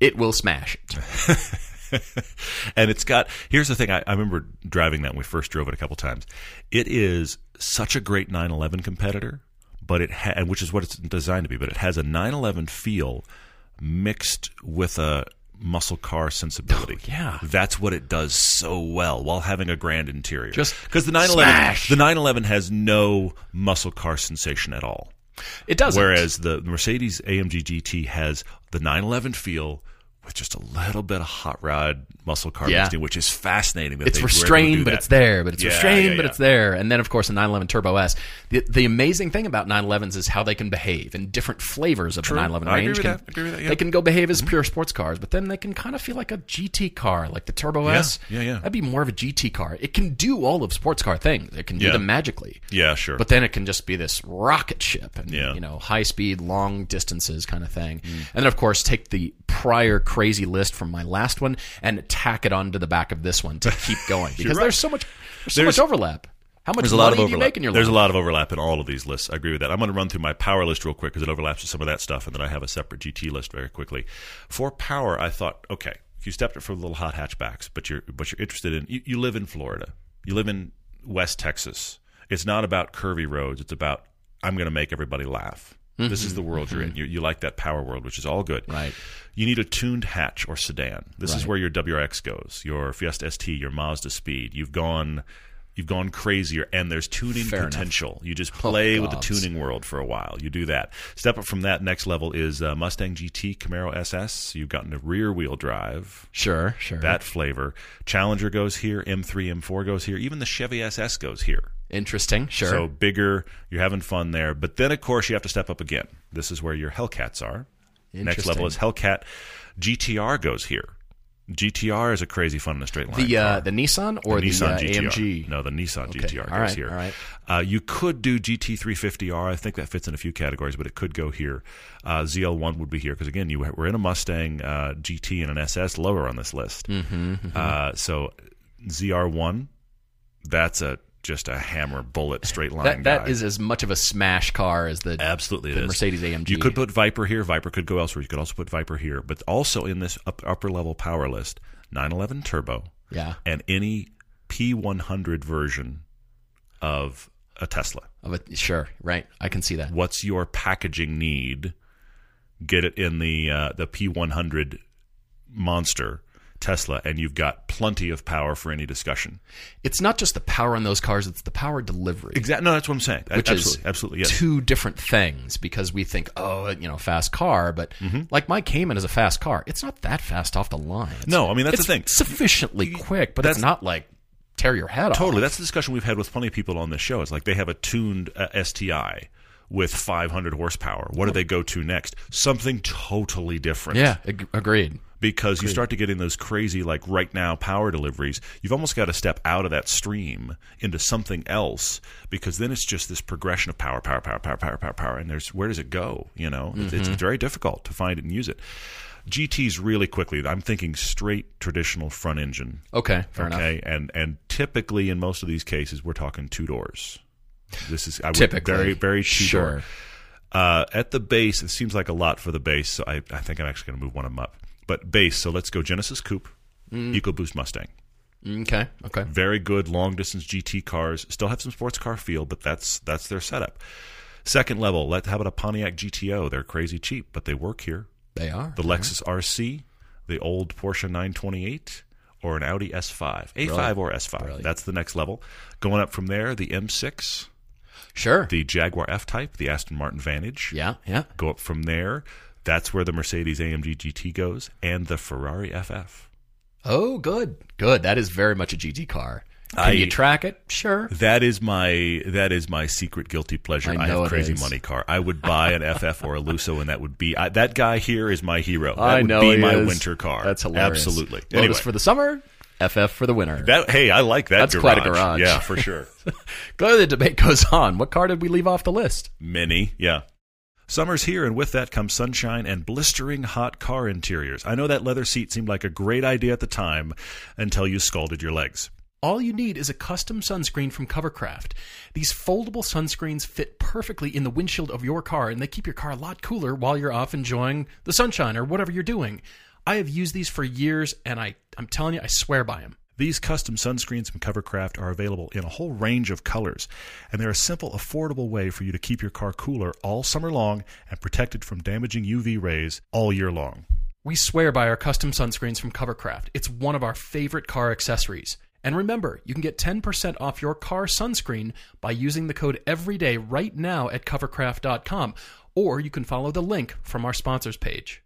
it will smash it. (laughs) and it's got here's the thing I, I remember driving that when we first drove it a couple times it is such a great 911 competitor but it ha- which is what it's designed to be but it has a 911 feel mixed with a muscle car sensibility oh, yeah. that's what it does so well while having a grand interior Just because the 911 smash. the 911 has no muscle car sensation at all It doesn't. Whereas the Mercedes AMG GT has the 911 feel with just a little bit of hot rod muscle car Yeah. which is fascinating. It's they were able to do restrained, but that. it's there. But it's Yeah, restrained, yeah, but it's there. And then, of course, the 911 Turbo S. The, the amazing thing about 911s is how they can behave in different flavors of True. the 911 I agree range. Can- that. I agree with that, yeah. Mm-hmm. They can go behave as pure sports cars, but then they can kind of feel like a GT car, like the Turbo S. yeah, yeah. That'd be more of a GT car. It can do all of sports car things. It can do them magically. Yeah, sure. But then it can just be this rocket ship and. Mm. you know high speed, long distances kind of thing. And then of course take the prior crazy list from my last one and tack it onto the back of this one to keep going (laughs) because right. there's so much there's so much overlap. How much There's a money lot of do you overlap. make in your There's a lot of overlap in all of these lists. I agree with that. I'm going to run through my power list real quick because it overlaps with some of that stuff, and then I have a separate GT list very quickly. For power, I thought, okay, if you stepped it for the little hot hatchbacks, but you're but you're interested in. You, you live in Florida. You live in West Texas. It's not about curvy roads. It's about I'm going to make everybody laugh. This is the world you're in. You, you like that power world, which is all good. Mm-hmm. Right. You need a tuned hatch or sedan. This is where your WRX goes, your Fiesta ST, your Mazda Speed. You've gone, you've gone crazier, and there's tuning Fair enough. potential. You just play with the tuning world for a while. You do that. Step up from that. Next level is uh, Mustang GT, Camaro SS. You've gotten a rear wheel drive. Sure, sure. That flavor. Challenger goes here. M3, M4 goes here. Even the Chevy SS goes here. Interesting. Sure. So bigger, you're having fun there. But then, of course, you have to step up again. This is where your Hellcats are. Next level is Hellcat. GTR goes here. GTR is a crazy fun in a straight line. the uh, the Nissan or the, Nissan uh, GTR. AMG. No, the Nissan GTR goes all right, here. all right. Uh, you could do GT350R. I think that fits in a few categories, but it could go here. Uh, ZL1 would be here because again, you we're in a Mustang uh, GT and an SS lower on this list. Mm-hmm, Uh, so ZR1, that's a just a hammer bullet straight line. That that is as much of a smash car as the Absolutely, the. Mercedes AMG. You could put Viper here. Viper could go elsewhere. You could also put Viper here, but also in this up, upper level power list, 911 Turbo, yeah and any P100 version of a Tesla. of a sure right. I can see that. What's your packaging need? Get it in the uh, the P100 monster Tesla, and you've got plenty of power for any discussion. It's not just the power on those cars; it's the power delivery. Exactly. No, that's what I'm saying. which absolutely, is absolutely, yes. two different things because we think, oh, you know, fast car, but Mm-hmm. like my Cayman is a fast car. It's not that fast off the line. It's- No, I mean, that's it's the thing. Sufficiently quick, but it's That's- not like tear your head off. Totally. That's the discussion we've had with plenty of people on this show. It's like they have a tuned uh, STI with 500 horsepower. What do they go to next? Something totally different. Yeah, ag- agreed. Because you start to get in those crazy, like right now, power deliveries. You've almost got to step out of that stream into something else because then it's just this progression of power, power, power, power, power, power, power. And there's where does it go? You know, it's, it's very difficult to find it and use it. GTs really quickly. I'm thinking straight traditional front engine. Okay, fair enough. okay, and and typically in most of these cases, we're talking two doors. This is I would- Typically. very very two Sure. Uh, at the base, it seems like a lot for the base, so I, I think I'm actually going to move one of them up. But base, so let's go Genesis Coupe, Mm. EcoBoost Mustang. Okay, okay. Very good long distance GT cars. Still have some sports car feel, but that's that's their setup. Second level, let how about a Pontiac GTO? They're crazy cheap, but they work here. They are. the Lexus RC, the old Porsche 928, or an Audi S5, A5 or S5. That's the next level. Going up from there, the M6, Sure. the Jaguar F-Type, the Aston Martin Vantage. yeah, yeah. Go up from there. That's where the Mercedes AMG GT goes, and the Ferrari FF. Oh, good. Good. That is very much a GT car. Can I- you track it? Sure. That is my that is my secret guilty pleasure. I I, have crazy money car. I would buy an FF or a Lusso, and that would be I, that guy here is my hero. That I would know be my is. winter car. That's hilarious. Absolutely. Lotus Anyway, for the summer, FF for the winter. that hey, I like that. That's garage. quite a garage. Yeah, for sure. (laughs) Clearly, the debate goes on. What car did we leave off the list? Many, yeah. Summer's here, and with that comes sunshine and blistering hot car interiors. I know that leather seat seemed like a great idea at the time until you scalded your legs. All you need is a custom sunscreen from Covercraft. These foldable sunscreens fit perfectly in the windshield of your car, and they keep your car a lot cooler while you're off enjoying the sunshine or whatever you're doing. I have used these for years, and I, I'm telling you, I swear by them. These custom sunscreens from Covercraft are available in a whole range of colors, and they're a simple, affordable way for you to keep your car cooler all summer long and protected from damaging UV rays all year long. We swear by our custom sunscreens from Covercraft. It's one of our favorite car accessories. And remember, you can get 10% off your car sunscreen by using the code EVERYDAY right now at covercraft.com, or you can follow the link from our sponsors page.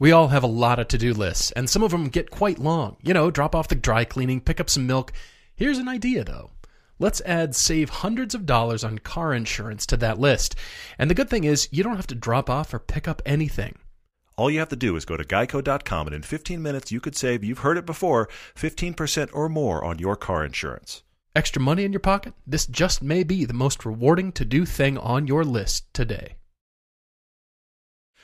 We all have a lot of to do lists, and some of them get quite long. You know, drop off the dry cleaning, pick up some milk. Here's an idea, though. Let's add save hundreds of dollars on car insurance to that list. And the good thing is, you don't have to drop off or pick up anything. All you have to do is go to geico.com, and in 15 minutes, you could save, you've heard it before, 15% or more on your car insurance. Extra money in your pocket? This just may be the most rewarding to do thing on your list today.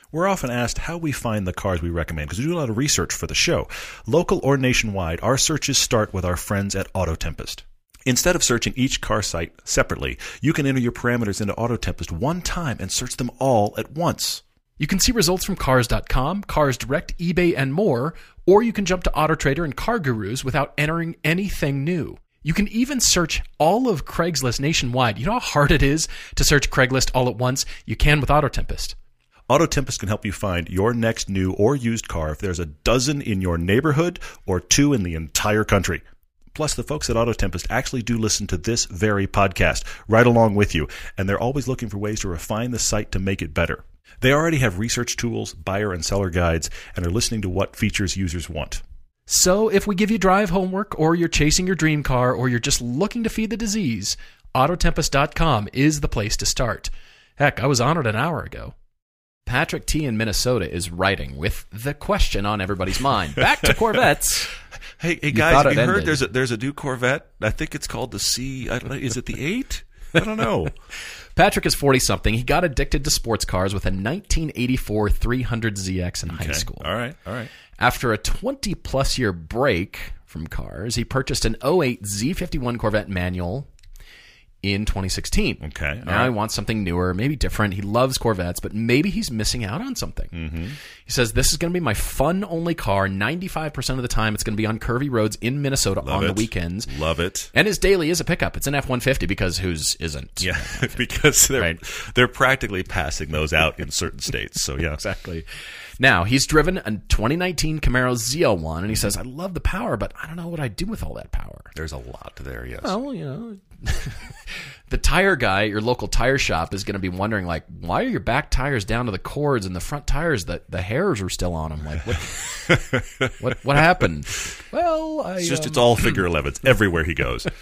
We're often asked how we find the cars we recommend because we do a lot of research for the show. Local or nationwide, our searches start with our friends at Auto Tempest. Instead of searching each car site separately, you can enter your parameters into Auto Tempest one time and search them all at once. You can see results from Cars.com, Cars Direct, eBay, and more, or you can jump to AutoTrader and Car Gurus without entering anything new. You can even search all of Craigslist nationwide. You know how hard it is to search Craigslist all at once? You can with Auto Tempest. Auto Tempest can help you find your next new or used car if there's a dozen in your neighborhood or two in the entire country. Plus, the folks at Auto Tempest actually do listen to this very podcast right along with you, and they're always looking for ways to refine the site to make it better. They already have research tools, buyer and seller guides, and are listening to what features users want. So, if we give you drive homework, or you're chasing your dream car, or you're just looking to feed the disease, Autotempest.com is the place to start. Heck, I was on it an hour ago. Patrick T in Minnesota is writing with the question on everybody's mind. Back to Corvettes. (laughs) Hey, hey guys, have you heard ended. there's a there's a new Corvette? I think it's called the C. I don't know. Is it the eight? I don't know. (laughs) Patrick is 40 something. He got addicted to sports cars with a 1984 300ZX in high school. All right, all right. After a 20 plus year break from cars, he purchased an 08 Z51 Corvette manual in 2016. Okay, Now right. he wants something newer, maybe different. He loves Corvettes, but maybe he's missing out on something. Mm-hmm. He says, This is going to be my fun only car. 95% of the time, it's going to be on curvy roads in Minnesota Love on the weekends. Love it. And his daily is a pickup. It's an F 150 because whose isn't? Yeah, (laughs) because they're Right. they're practically passing those out in certain states. So yeah, (laughs) Exactly. Now, he's driven a 2019 Camaro ZL1, and he says, I love the power, but I don't know what I'd do with all that power. There's a lot there. Yes. Well, you know, (laughs) the tire guy, at your local tire shop, is going to be wondering, like, why are your back tires down to the cords and the front tires that the hairs are still on them? Like, what, (laughs) what, what happened? Well, I, It's just um, it's all figure 11s everywhere he goes. (laughs)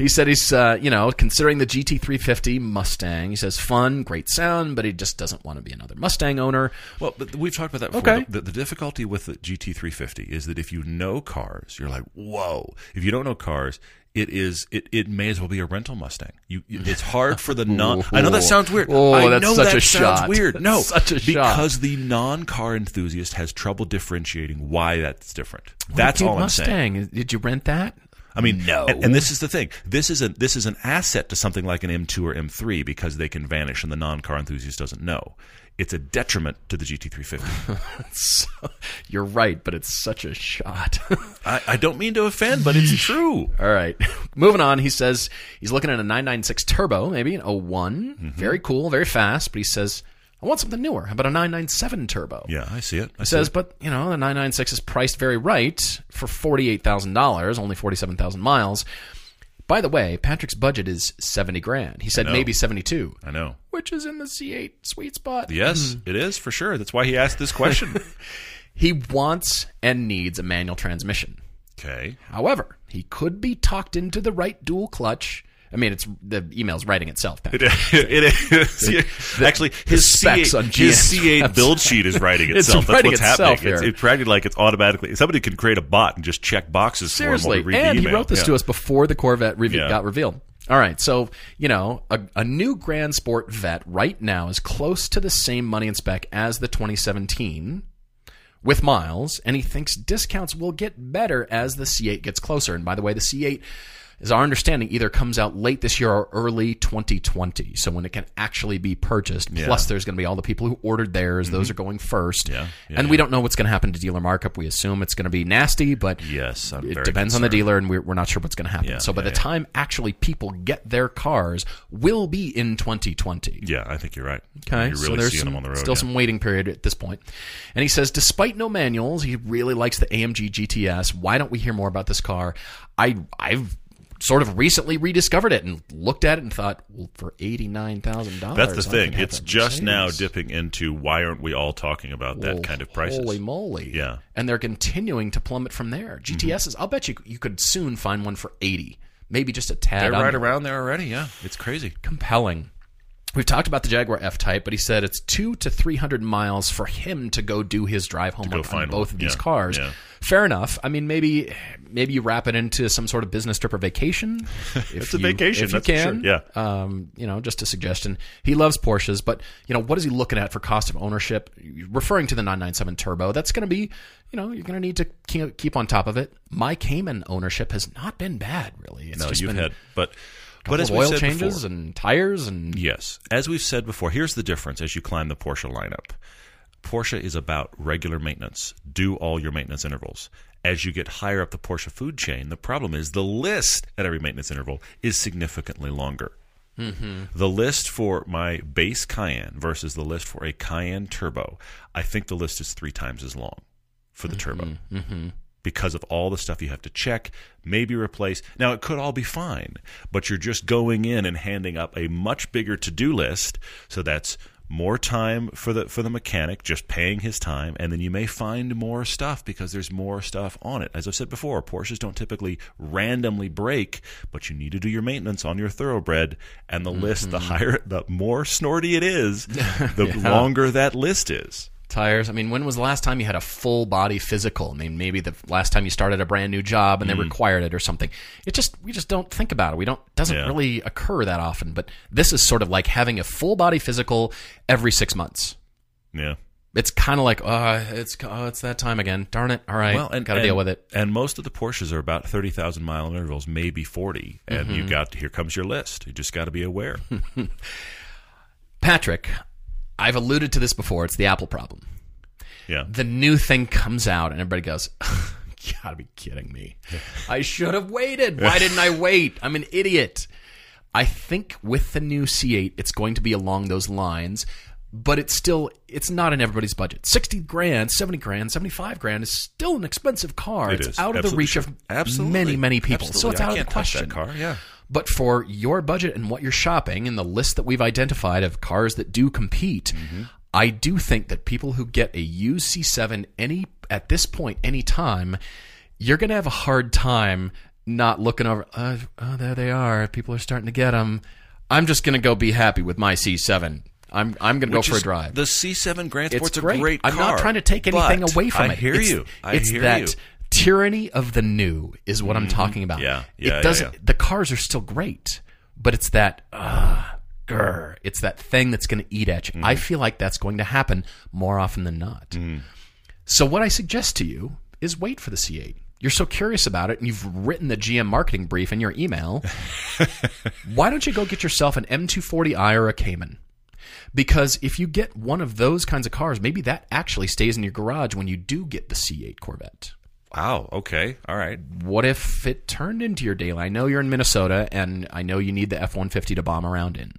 he said he's, uh, you know, considering the GT350 Mustang. He says fun, great sound, but he just doesn't want to be another Mustang owner. Well, but we've talked about that before. Okay. The, the difficulty with the GT350 is that if you know cars, you're like, whoa. If you don't know cars, it is it, it may as well be a rental Mustang. You, it's hard for the non. I know that sounds weird. Oh, I that's know such that a sounds shot. weird. No, (laughs) Such a shot. because the non-car enthusiast has trouble differentiating why that's different. That's Cute all I'm saying. Mustang. Did you rent that? I mean, No. And, and this is the thing. This is a this is an asset to something like an M2 or M3 because they can vanish and the non-car enthusiast doesn't know. It's a detriment to the GT350. (laughs) So- you're right, but it's such a shot. (laughs) I, I don't mean to offend, but it's true. (laughs) All right. Moving on, he says he's looking at a 996 turbo, maybe an 1 mm-hmm. Very cool, very fast, but he says I want something newer. How about a 997 turbo? Yeah, I see it. I see says, it. but you know, the 996 is priced very right for forty-eight thousand dollars, only forty-seven thousand miles. By the way, Patrick's budget is seventy grand. He said maybe seventy-two, I know. which is in the C8 sweet spot. Yes, hmm. it is for sure. That's why he asked this question. (laughs) He wants and needs a manual transmission. okay. However, he could be talked into the right dual clutch. I mean, it's the email's writing itself. Patrick. It, it is. (laughs) Actually, his specs C8, on his C8 website. build sheet is writing (laughs) It's itself. That's writing what's itself happening. It's, it's practically like it's automatically. Somebody can create a bot and just check boxes Seriously, for him while and the he wrote this Yeah. to us before the Corvette reve- Yeah. got revealed. All right, so you know, a, a new Grand Sport Vette right now is close to the same money and spec as the 2017 with miles, and he thinks discounts will get better as the C8 gets closer. And by the way, the C8 is our understanding either comes out late this year or early 2020. So when it can actually be purchased, plus there's going to be all the people who ordered theirs; those are going first. Mm-hmm. Yeah, yeah, and we don't know what's going to happen to dealer markup. We assume it's going to be nasty, but Yes, I'm it depends on the dealer, and we're, we're not sure what's going to happen. Yeah, so by yeah, the yeah. time actually people get their cars, will be in 2020. Yeah, I think you're right. Okay, you're so there's some, them on the road. still yeah. some waiting period at this point. And he says, despite no manuals, he really likes the AMG GTS. Why don't we hear more about this car? I I've sort of recently rediscovered it and looked at it and thought, well, for eighty nine thousand dollars, That's the thing. It's just now dipping into why aren't we all talking about that kind of prices? Holy moly! Yeah. and they're continuing to plummet from there. Mm-hmm. GTSs, I'll bet you you could soon find one for eighty, maybe just a tad. They're right under. around there already. Yeah, it's crazy. compelling. We've talked about the Jaguar F Type, but he said it's two to three hundred miles for him to go do his drive home on, both one. of these Yeah, cars. yeah. Fair enough. I mean, maybe maybe you wrap it into some sort of business trip or vacation. (laughs) If It's a you- vacation, if you that's for sure. can. Yeah. Um, you know, just a suggestion. He loves Porsches, but you know, what is he looking at for cost of ownership? Referring to the 997 Turbo, that's going to be, you know, you're going to need to ke- keep on top of it. My Cayman ownership has not been bad, really. It's No, you've been had, but but as oil said changes before, and tires and Yes. As we've said before, here's the difference as you climb the Porsche lineup. Porsche is about regular maintenance. Do all your maintenance intervals. As you get higher up the Porsche food chain, the problem is the list at every maintenance interval is significantly longer. Mm-hmm. The list for my base Cayenne versus the list for a Cayenne Turbo, I think the list is three times as long for the Turbo mm-hmm. Mm-hmm. because of all the stuff you have to check, maybe replace. Now, it could all be fine, but you're just going in and handing up a much bigger to-do list. So that's more time for the for the mechanic, just paying his time, and then you may find more stuff because there's more stuff on it. As I've said before, Porsches don't typically randomly break, but you need to do your maintenance on your thoroughbred, and the list, the mm-hmm. higher, the more snorty it is, (laughs) the longer that list is. Tires. I mean, when was the last time you had a full body physical? I mean, maybe the last time you started a brand new job and Mm. they required it or something. It just we just don't think about it. We don't doesn't Yeah. really occur that often. But this is sort of like having a full body physical every six months. Yeah. It's kind of like, oh, it's oh, it's that time again. Darn it! All right, Well, and got to deal with it. And most of the Porsches are about thirty thousand mile intervals, maybe forty. And Mm-hmm. you got here comes your list. You just got to be aware. (laughs) Patrick, I've alluded to this before. It's the Apple problem. Yeah, the new thing comes out and everybody goes, you (laughs) gotta be kidding me. (laughs) I should have waited. Why didn't I wait? I'm an idiot. I think with the new C8, it's going to be along those lines, but it's still, it's not in everybody's budget. 60 grand, 70 grand, 75 grand is still an expensive car. It it's is. out of the reach of Absolutely. many, many people. So Absolutely. it's I out of the question. car. Yeah. But for your budget and what you're shopping and the list that we've identified of cars that do compete, Mm-hmm. I do think that people who get a used C7 any at this point, any time, you're going to have a hard time not looking over. Uh, oh, there they are. People are starting to get them. I'm just going to go be happy with my C7. I'm I'm going to go for a drive. The C7 Grand it's Sport's a great. great car. I'm not trying to take anything away from it. I it. hear it's, you. I it's hear that you. Tyranny of the new is what I'm talking about. Mm-hmm. Yeah. it Yeah, yeah, doesn't. yeah. The cars are still great, but it's that. Uh, grr, it's that thing that's going to eat at you. Mm-hmm. I feel like that's going to happen more often than not. So what I suggest to you is wait for the C8. You're so curious about it, and you've written the GM marketing brief in your email. (laughs) Why don't you go get yourself an M240i or a Cayman? Because if you get one of those kinds of cars, maybe that actually stays in your garage when you do get the C8 Corvette. Wow. Okay. All right. What if it turned into your daily? I know you're in Minnesota, and I know you need the F 150 to bomb around in.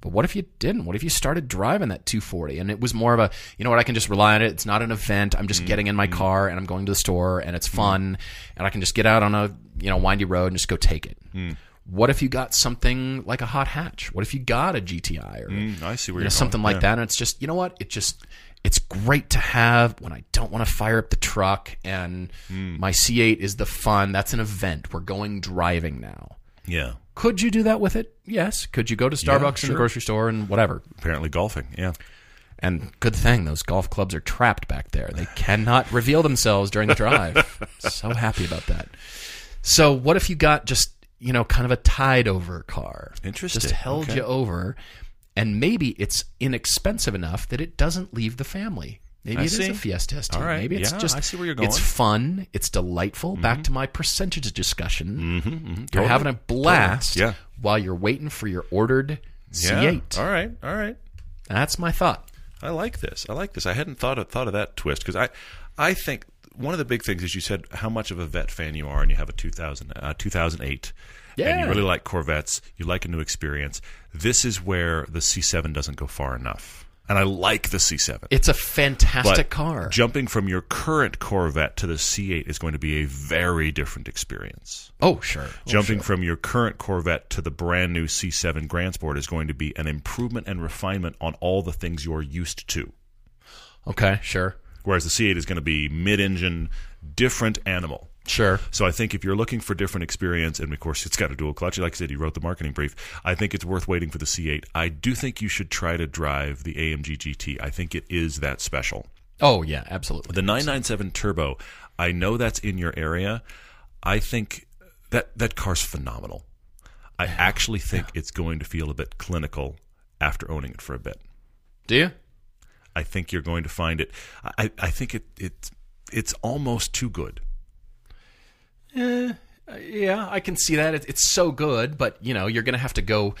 But what if you didn't? What if you started driving that 240 and it was more of a, you know what, I can just rely on it. It's not an event. I'm just getting in my mm-hmm. car and I'm going to the store and it's mm-hmm. fun and I can just get out on a, you know, windy road and just go take it. Mm. What if you got something like a hot hatch? What if you got a GTI or Mm, I see where you know, something like that? And it's just, you know what? It just, it's great to have when I don't want to fire up the truck and Hmm. my C8 is the fun. That's an event. We're going driving now. Yeah. Could you do that with it? Yes. Could you go to Starbucks in sure. the grocery store and whatever? Apparently golfing. Yeah. And good thing those golf clubs are trapped back there. They cannot (laughs) reveal themselves during the drive. (laughs) so happy about that. So what if you got just, you know, kind of a tide over car? Interesting. Just held Okay. you over and maybe it's inexpensive enough that it doesn't leave the family. Maybe I it is see. a Fiesta ST. All right. Maybe it's Yeah, just I see where you're It's fun. It's delightful. Back to my percentage discussion. Mm-hmm, You're Totally. having a blast Yeah. while you're waiting for your ordered Yeah. C8. All right. All right. That's my thought. I like this. I like this. I hadn't thought of, thought of that twist because I, I think one of the big things is you said how much of a Vette fan you are, and you have a 2000, uh, 2008, and you really like Corvettes. You like a new experience. This is where the C7 doesn't go far enough, and I like the C7. It's a fantastic But car. Jumping from your current Corvette to the C8 is going to be a very different experience. oh, sure. Oh, Jumping sure. from your current Corvette to the brand new C7 Grand Sport is going to be an improvement and refinement on all the things you're used to. Okay, sure. Whereas the C8 is going to be mid-engine, different animal. Sure. So I think if you're looking for different experience, and of course it's got a dual clutch, like I said, you wrote the marketing brief. I think it's worth waiting for the C8. I do think you should try to drive the AMG GT. I think it is that special. Oh, yeah, absolutely. The 997 Turbo, I know that's in your area. I think that that car's phenomenal. I actually think it's going to feel a bit clinical after owning it for a bit. Do you? I think you're going to find it. I, I think it, it it's almost too good. Uh, yeah, I can see that. It, it's so good, but you know, you're going to have to go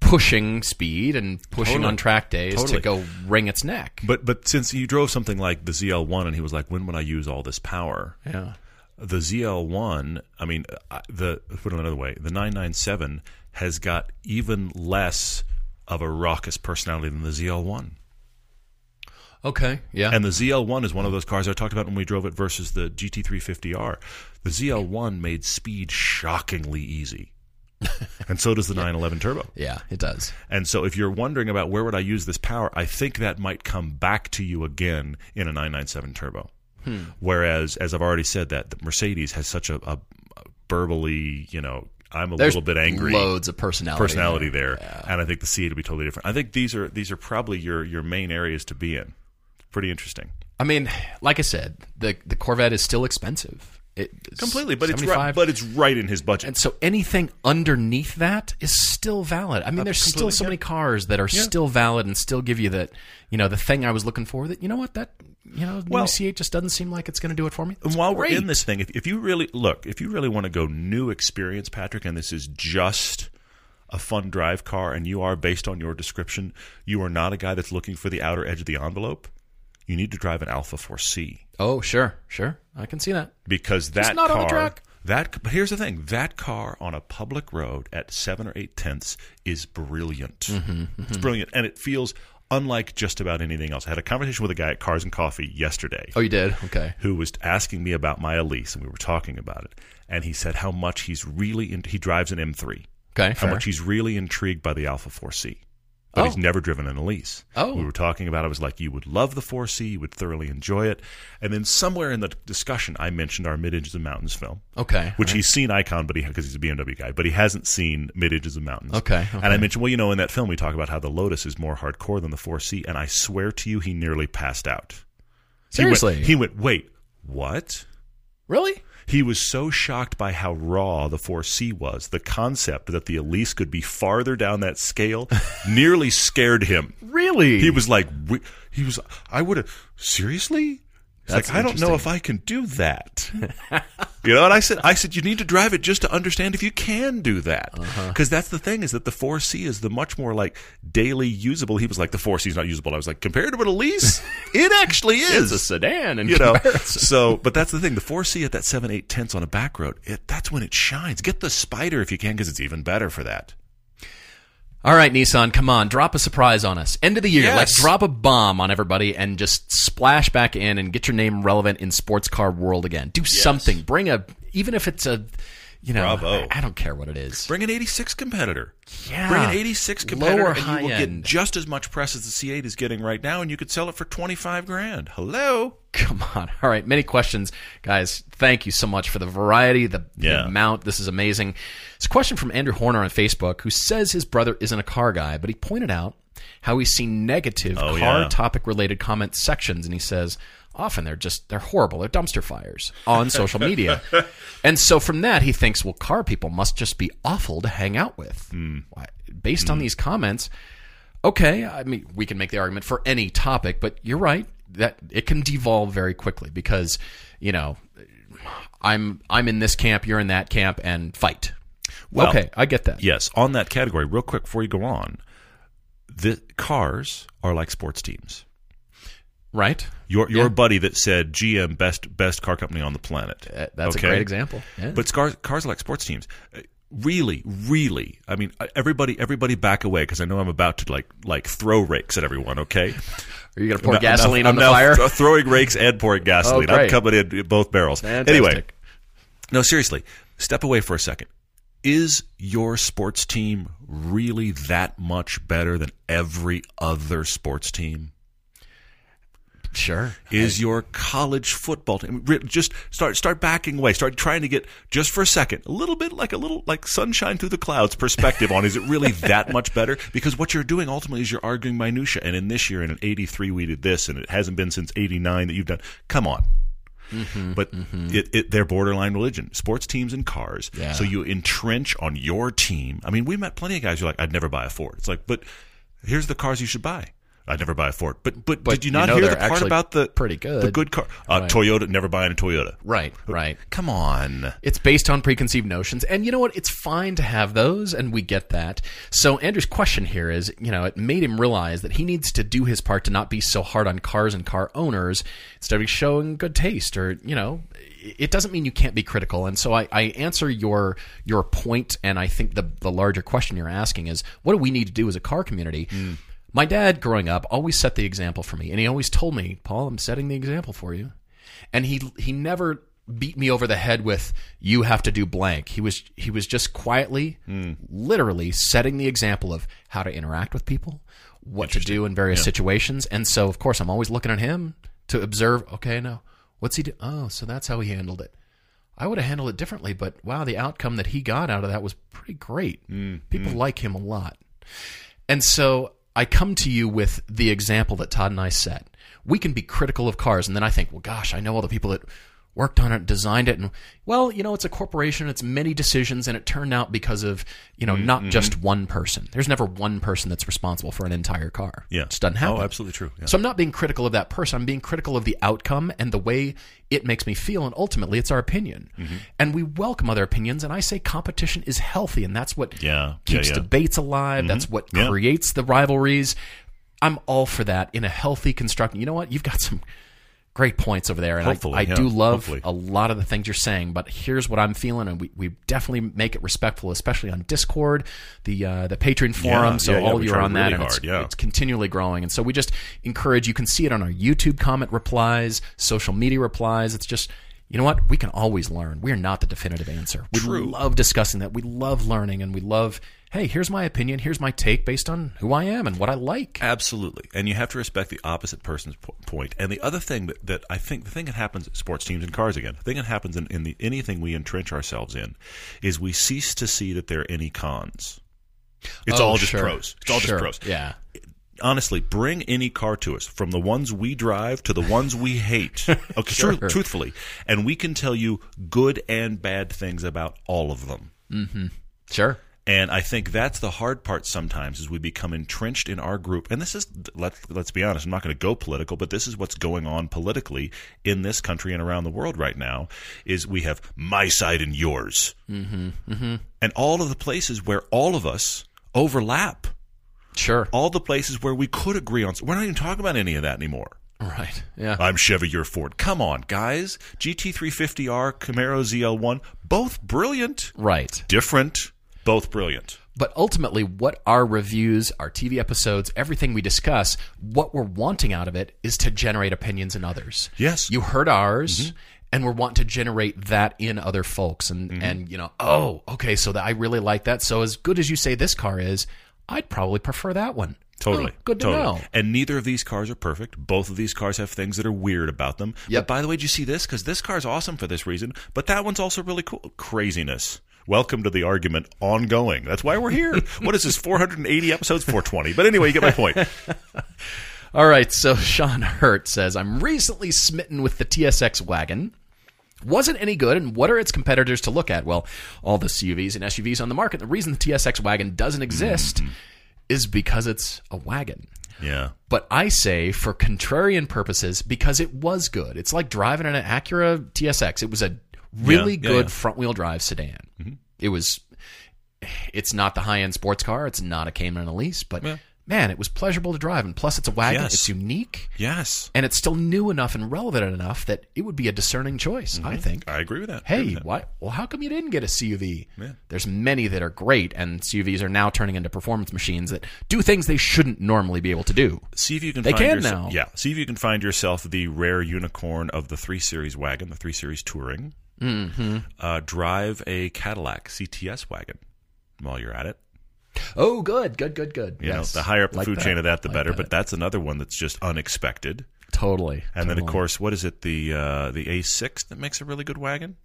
pushing speed and pushing Totally. on track days Totally. to go wring its neck. But but since he drove something like the ZL1 and he was like, when would I use all this power? yeah. The ZL1, I mean, uh, the put it another way, the 997 has got even less of a raucous personality than the ZL1. Okay. Yeah. And the ZL1 is one of those cars I talked about when we drove it versus the GT350R. The ZL1 made speed shockingly easy. (laughs) and so does the 911 Turbo. yeah, it does. And so if you're wondering about where would I use this power, I think that might come back to you again in a 997 Turbo. Hmm. Whereas, as I've already said, that the Mercedes has such a, a burbly, you know, I'm a There's little bit angry Loads of personality. personality there, and I think the C would be totally different. I think these are these are probably your your main areas to be in. Pretty interesting. I mean, like I said, the the Corvette is still expensive. It's Completely, but it's 75. right, but it's right in his budget. And so anything underneath that is still valid. I mean, there's still so yeah. many cars that are still valid and still give you that, you know, the thing I was looking for that, you know what, that, you know, Well- new C8 just doesn't seem like it's going to do it for me. And while we're in this thing, if, if you really look, if you really want to go new experience, Patrick, and this is just a fun drive car, and you are based on your description, you are not a guy that's looking for the outer edge of the envelope. You need to drive an Alfa 4C Oh, sure, sure. I can see that. because that not on car. the track. That but here's the thing: that car on a public road at seven or eight tenths is brilliant. Mm-hmm, It's brilliant, and it feels unlike just about anything else. I had a conversation with a guy at Cars and Coffee yesterday. Oh, you did? Okay. who was asking me about my Elise, and we were talking about it. And he said how much he's really in, he drives an M3. Okay, How fair. much he's really intrigued by the Alfa 4C. But he's Oh. never driven an Elise. Oh. We were talking about it. I was like, you would love the 4C. You would thoroughly enjoy it. And then somewhere in the discussion, I mentioned our Mid Ages of Mountains film, Okay. which he's seen Icon, but he because he's a BMW guy, but he hasn't seen Mid Ages of Mountains. Okay, And I mentioned, well, you know, in that film, we talk about how the Lotus is more hardcore than the 4C, and I swear to you, he nearly passed out. He went- Seriously? he went, wait, what? really? He was so shocked by how raw the 4C was. The concept that the Elise could be farther down that scale (laughs) nearly scared him. Really? He was like, he was, I would have, seriously? He's That's like, I don't know if I can do that. (laughs) you know, and I said, I said, you need to drive it just to understand if you can do that. Uh-huh. Because that's the thing is that the 4C is the much more like daily usable. He was like, the 4C is not usable. I was like, compared to an Elise, (laughs) it actually is It's a sedan And you know. So, but that's the thing. The 4C at that 7 8 tenths on a back road, it, that's when it shines. Get the Spider if you can, because it's even better for that. All right, Nissan, come on, drop a surprise on us. End of the year, Yes. like drop a bomb on everybody and just splash back in and get your name relevant in sports car world again. Do something. Bring a, even if it's a, you know, Bravo. I, I don't care what it is. Bring an 86 competitor. Yeah. Bring an 86 competitor Lower and high you will end. get just as much press as the C8 is getting right now and you could sell it for 25 grand. Hello? Come on. (laughs) All right, many questions, guys. Thank you so much for the variety, the, the amount. This is amazing. It's a question from Andrew Horner on Facebook who says his brother isn't a car guy, but he pointed out how he's seen negative Oh, car yeah. topic related comment sections, and he says often they're just they're horrible. They're dumpster fires on (laughs) social media, and so from that he thinks, well, car people must just be awful to hang out with. Hmm. Why- Based on these comments, okay, I mean, we can make the argument for any topic, but you're right that it can devolve very quickly because, you know, I'm I'm in this camp, you're in that camp, and fight. Well, okay, I get that. Yes, on that category, real quick before you go on, the cars are like sports teams. Right? Your your Yeah. buddy that said GM best best car company on the planet. Uh, That's Okay? a great example. Yeah. But cars cars are like sports teams. Uh, Really, really. I mean, uh, everybody everybody back away because I know I'm about to like like throw rakes at everyone. Okay. Are you going to pour I'm now- gasoline I'm on the now fire? th- throwing rakes and pouring gasoline. Oh, I'm coming in both barrels. Fantastic. Anyway, no, seriously, step away for a second. Is your sports team really that much better than every other sports team? Sure. Is your college football team just start start backing away? Start trying to get just for a second a little bit like a little like sunshine through the clouds perspective on is it really (laughs) that much better? Because what you're doing ultimately is you're arguing minutia. And in this year, in an '83, we did this, and it hasn't been since '89 that you've done. Come on. Mm-hmm, but It, it, they're borderline religion. Sports teams and cars. Yeah. So you entrench on your team. I mean, we met plenty of guys who are like, I'd never buy a Ford. It's like, but here's the cars you should buy. I'd never buy a Ford. But but, But did you you not know hear the part about the pretty good. the good car? Uh, Right. Toyota, never buying a Toyota. Right, right. Come on. It's based on preconceived notions. And you know what? It's fine to have those, and we get that. So, Andrew's question here is you know, it made him realize that he needs to do his part to not be so hard on cars and car owners instead of showing good taste or, you know, it doesn't mean you can't be critical. And so I, I answer your your point, and I think the the larger question you're asking is what do we need to do as a car community? My dad, growing up, always set the example for me, and he always told me, "Paul, I'm setting the example for you." And he he never beat me over the head with "you have to do blank." He was he was just quietly, hmm. literally setting the example of how to interact with people, what to do in various situations, and so of course I'm always looking at him to observe. Okay, now what's he do? Oh, so that's how he handled it. I would have handled it differently, but wow, the outcome that he got out of that was pretty great. Hmm. People hmm. like him a lot. And so I come to you with the example that Todd and I set. We can be critical of cars, and then I think, well, gosh, I know all the people that worked on it, designed it, and well, you know, it's a corporation, it's many decisions, and it turned out because of you know not just one person. There's never one person that's responsible for an entire car. Yeah. it just doesn't happen. Oh, absolutely true. Yeah. So I'm not being critical of that person. I'm being critical of the outcome and the way it makes me feel. And ultimately, it's our opinion. Mm-hmm. And we welcome other opinions. And I say competition is healthy, and that's what Yeah. keeps Yeah, debates alive. That's what creates the rivalries. I'm all for that in a healthy, constructive. You know what? You've got some great points over there, and Hopefully, I, I yeah. do love Hopefully. a lot of the things you're saying. But here's what I'm feeling, and we, we definitely make it respectful, especially on Discord, the uh, the Patreon forum. so yeah, yeah, all we you are on that, really and it's, yeah. it's continually growing. And so we just encourage you can see it on our YouTube comment replies, social media replies. It's just you know what? We can always learn. We're not the definitive answer. We True. love discussing that. We love learning and we love, hey, here's my opinion, here's my take based on who I am and what I like. Absolutely. And you have to respect the opposite person's po- point. And the other thing that, that I think, the thing that happens at sports teams and cars again, the thing that happens in, in the, anything we entrench ourselves in is we cease to see that there are any cons. It's Oh, all just sure. pros. It's all Sure. just pros. Yeah. Honestly, bring any car to us, from the ones we drive to the ones we hate. (laughs) Okay, Sure. tru- truthfully, and we can tell you good and bad things about all of them. Sure. And I think that's the hard part sometimes is we become entrenched in our group. And this is let's let's be honest, I'm not going to go political, but this is what's going on politically in this country and around the world right now is we have my side and yours. Mm-hmm. Mm-hmm. And all of the places where all of us overlap. Sure. All the places where we could agree on we're not even talking about any of that anymore. Right. Yeah. I'm Chevy, you're Ford. Come on, guys. GT350R, Camaro ZL1, both brilliant right. different, both brilliant. But ultimately, what our reviews, our TV episodes, everything we discuss, what we're wanting out of it is to generate opinions in others. Yes. You heard ours. Mm-hmm. And we're wanting to generate that in other folks, and mm-hmm. and you know, oh, okay, so that I really like that. So as good as you say this car is, I'd probably prefer that one. Totally. Oh, good to totally. know. And neither of these cars are perfect. Both of these cars have things that are weird about them. Yep. But by the way, did you see this? Because this car's awesome for this reason, but that one's also really cool. Craziness. Welcome to the argument ongoing. That's why we're here. (laughs) what is this, 480 episodes? 420. But anyway, you get my point. (laughs) All right, so Sean Hurt says, I'm recently smitten with the TSX wagon. Wasn't any good, and what are its competitors to look at? Well, all the CUVs and SUVs on the market. The reason the TSX wagon doesn't exist mm-hmm. is because it's a wagon. Yeah. But I say, for contrarian purposes, because it was good. It's like driving an Acura TSX. It was a really Yeah, yeah, good yeah. front wheel drive sedan. Mm-hmm. It was. It's not the high end sports car. It's not a Cayman Elise, but man, it was pleasurable to drive. And plus, it's a wagon. Yes. It's unique, Yes. and it's still new enough and relevant enough that it would be a discerning choice. I think. I agree with that. Hey, with why? Well, how come you didn't get a CUV? There's many that are great, and CUVs are now turning into performance machines that do things they shouldn't normally be able to do. See if you can They find can yourself, now. Yeah. See if you can find yourself the rare unicorn of the 3 Series wagon, the 3 Series Touring. Mm-hmm. Uh, drive a Cadillac CTS wagon while you're at it. Oh, good, good, good, good. You yes. know, the higher up the Like food that. chain of that, the Like better. that. But that's another one that's just unexpected. totally. And then, of course, what is it? The uh, the A6 that makes a really good wagon.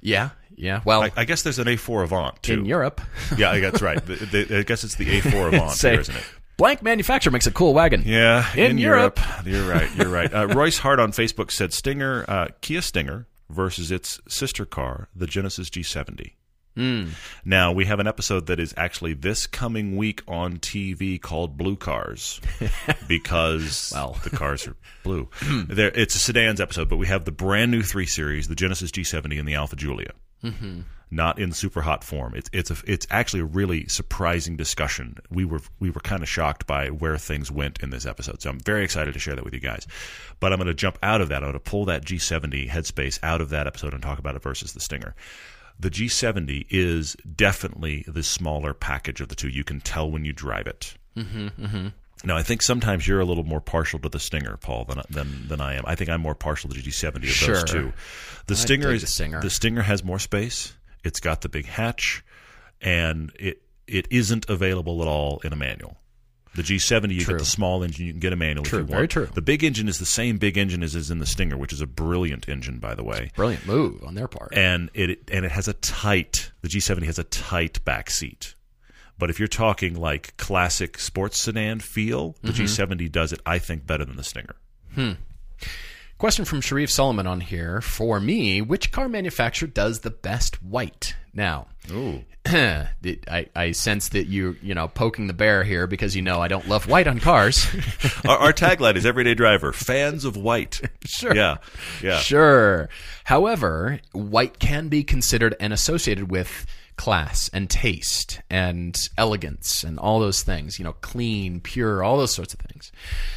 yeah, yeah. Well, I, I guess there's an A4 Avant too. in Europe, (laughs) yeah, that's right. The- the- I guess it's the A4 (laughs) Avant, say here, isn't it? blank manufacturer makes a cool wagon. Yeah, In Europe. You're right. You're right. Uh, Royce Hart on Facebook said Stinger, uh, Kia Stinger versus its sister car, the Genesis G70. Hmm. Now we have an episode that is actually this coming week on TV called Blue Cars (laughs) because Well. the cars are (laughs) blue. there, it's a sedans episode, but we have the brand new three series, the Genesis G70 and the Alfa Giulia. Mm-hmm. Not in super hot form. It's it's a, it's actually a really surprising discussion. We were we were kind of shocked by where things went in this episode, so I'm very excited to share that with you guys. But I'm going to jump out of that. I'm going to pull that G70 headspace out of that episode and talk about it versus the Stinger. The G70 is definitely the smaller package of the two. You can tell when you drive it. Now, I think sometimes you're a little more partial to the Stinger, Paul, than than, than I am. I think I'm more partial to the G70 of Sure. those two. The Stinger is the Stinger. the Stinger has more space. It's got the big hatch, and it it isn't available at all in a manual. The G70, you True. get the small engine, you can get a manual True, if you want. very true. The big engine is the same big engine as is in the Stinger, which is a brilliant engine, by the way. Brilliant move on their part. And it and it has a tight. The G70 has a tight back seat. But if you're talking like classic sports sedan feel, the Mm-hmm. G70 does it, I think, better than the Stinger. Question from Sharif Solomon on here. For me, which car manufacturer does the best white? Now, Ooh. (clears throat) I, I sense that you you know poking the bear here because you know I don't love white on cars. (laughs) our, our tagline is everyday driver, fans of white. (laughs) Sure. Yeah. Yeah. Sure. However, white can be considered and associated with class and taste and elegance and all those things, you know, clean, pure, all those sorts of things.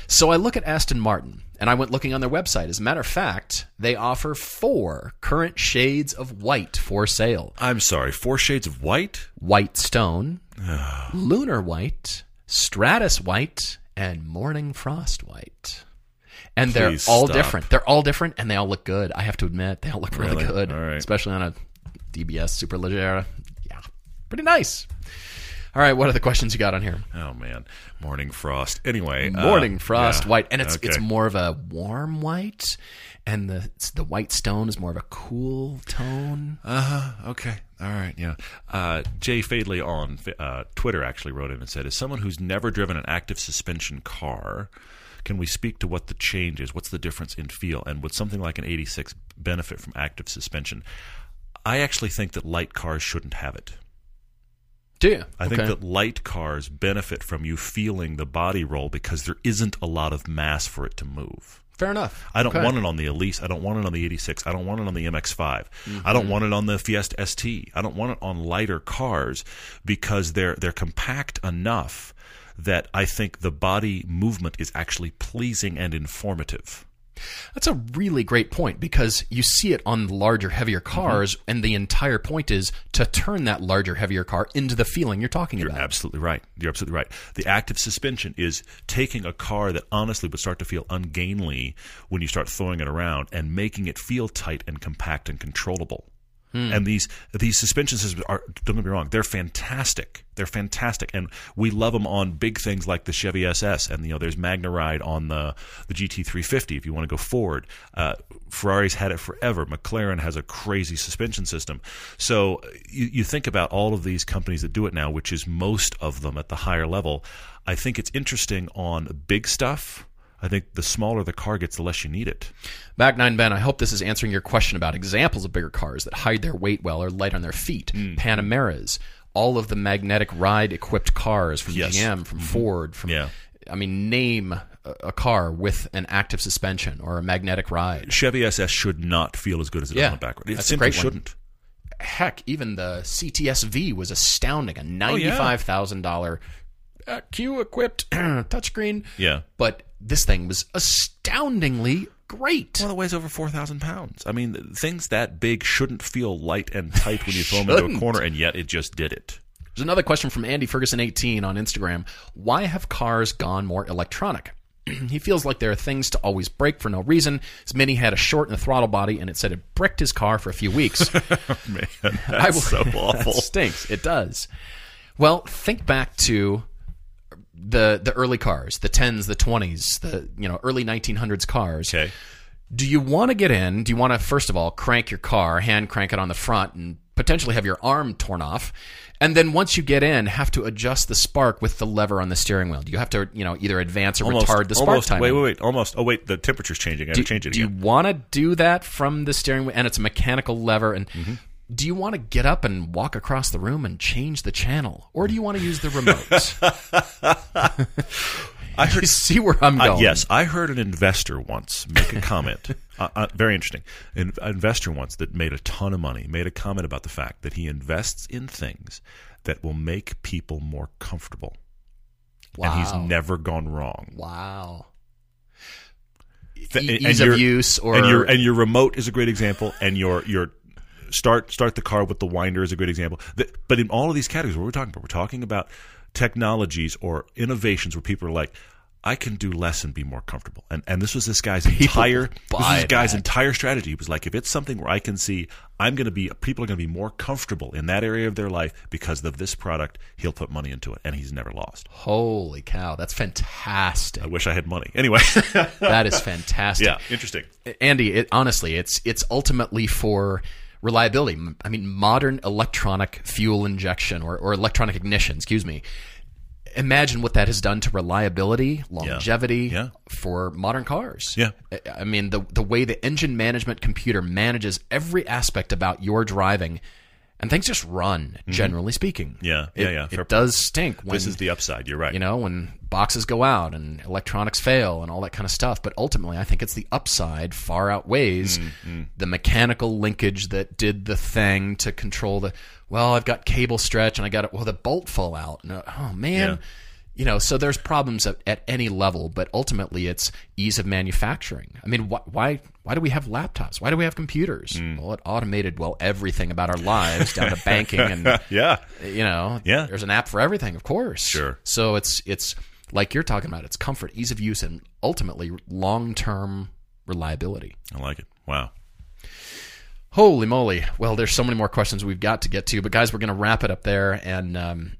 So I look at Aston Martin and I went looking on their website. As a matter of fact, they offer four current shades of white for sale I'm sorry, four shades of white? white stone, (sighs) lunar white, stratus white, and morning frost white. And they're Please all stop. different. They're all different, and they all look good. I have to admit, they all look really, Really? good, All right. especially on a DBS Superleggera. Pretty nice. All right, what are the questions you got on here? Oh man, morning frost. Anyway, uh, Morning frost yeah. white, and it's Okay. it's more of a warm white, and the the white stone is more of a cool tone. Uh huh. Okay. All right. Yeah. Uh, Jay Fadley on uh, Twitter actually wrote in and said, "As someone who's never driven an active suspension car, can we speak to what the change is? What's the difference in feel? And would something like an '86 benefit from active suspension?" I actually think that light cars shouldn't have it. Do you? I think that light cars benefit from you feeling the body roll because there isn't a lot of mass for it to move. fair enough. I don't Okay. want it on the Elise. I don't want it on the 86. I don't want it on the MX5. I Mm-hmm. don't want it on the Fiesta ST. I don't want it on lighter cars because they're they're compact enough that I think the body movement is actually pleasing and informative. That's a really great point because you see it on larger, heavier Mm-hmm. cars, and the entire point is to turn that larger, heavier car into the feeling you're talking about. You're absolutely right. You're absolutely right. The active suspension is taking a car that honestly would start to feel ungainly when you start throwing it around and making it feel tight and compact and controllable. And these these suspension systems are don't get me wrong, they're fantastic. They're fantastic, and we love them on big things like the Chevy SS, and you know there's MagneRide on the the GT350 if you want to go forward. Uh, Ferrari's had it forever. McLaren has a crazy suspension system. So you, you think about all of these companies that do it now, which is most of them at the higher level. I think it's interesting on big stuff. I think the smaller the car gets, the less you need it. Back nine Ben, I hope this is answering your question about examples of bigger cars that hide their weight well or light on their feet. Mm. Panameras, all of the magnetic ride equipped cars from Yes. Mm-hmm. GM, from Ford, from Yeah. I mean, name a, car with an active suspension or a magnetic ride. Chevy SS should not feel as good as it Yeah, does on the backward. It that's a simply shouldn't. Heck, even the CTSV was astounding. A ninety-five thousand dollar uh, Q equipped (clears throat) touchscreen. Yeah. but this thing was astoundingly great. Well, it weighs over 4,000 pounds. I mean, things that big shouldn't feel light and (laughs) tight when you throw them into a corner, and yet it just did it. There's another question from Andy Ferguson18 on Instagram. Why have cars gone more electronic? (clears throat) he feels like there are things to always break for no reason. His Mini had a short in the throttle body, and it said it bricked his car for a few weeks. (laughs) Man, (laughs) I that's so awful. that stinks. It does. Well, think back to the the early cars, the tens, the twenties, the you know early 1900s cars. Okay. Do you want to get in? Do you want to first of all crank your car, hand crank it on the front, and potentially have your arm torn off? And then once you get in, have to adjust the spark with the lever on the steering wheel. Do you have to, you know, either advance or Almost, retard the spark almost, timing? Wait, wait, wait. Almost. Oh, wait. The temperature's changing. I got to do, change it do you want to do that from the steering wheel and it's a mechanical lever and Mm-hmm. Do you want to get up and walk across the room and change the channel or do you want to use the remote (laughs) (laughs) I heard you see where i'm Uh, going yes, I heard an investor once make a comment. (laughs) uh, uh, very interesting. An investor once that made a ton of money made a comment about the fact that he invests in things that will make people more comfortable, and he's never gone wrong. wow E- and ease of your- use or and your and your remote is a great example, and your your start start the car with the winder is a great example. The- but in all of these categories, what we're talking about, we're talking about technologies or innovations where people are like. I can do less and be more comfortable, and and this was this guy's entire this was this guy's that. entire strategy. He was like, if it's something where I can see I'm going to be people are going to be more comfortable in that area of their life because of this product, he'll put money into it, and he's never lost. holy cow that's fantastic I wish I had money. Anyway, (laughs) that is fantastic yeah, interesting. Andy, it, honestly, it's it's ultimately for reliability. I mean, modern electronic fuel injection or, or electronic ignition, excuse me. Imagine what that has done to reliability, longevity Yeah. for modern cars. Yeah. I- I mean, the the way the engine management computer manages every aspect about your driving, and things just run. Generally speaking, Mm-hmm. Yeah, It- yeah, yeah. It, Fair does stink when This is the upside. You're right. you know, when boxes go out and electronics fail and all that kind of stuff. But ultimately, I think it's the upside far outweighs Mm, the mechanical linkage that did the thing to control the. Well, I've got cable stretch and I got it. Well, the bolt fell out. And, oh man. Yeah. You know, so there's problems at, at any level, but ultimately it's ease of manufacturing. I mean, wh- why why do we have laptops? Why do we have computers? Mm. Well, it automated well everything about our lives down to banking and (laughs) yeah. you know Yeah. there's an app for everything of course Sure. so it's it's like you're talking about it's comfort ease of use and ultimately long-term reliability I like it. Wow. Holy moly well there's so many more questions we've got to get to but guys we're going to wrap it up there and um,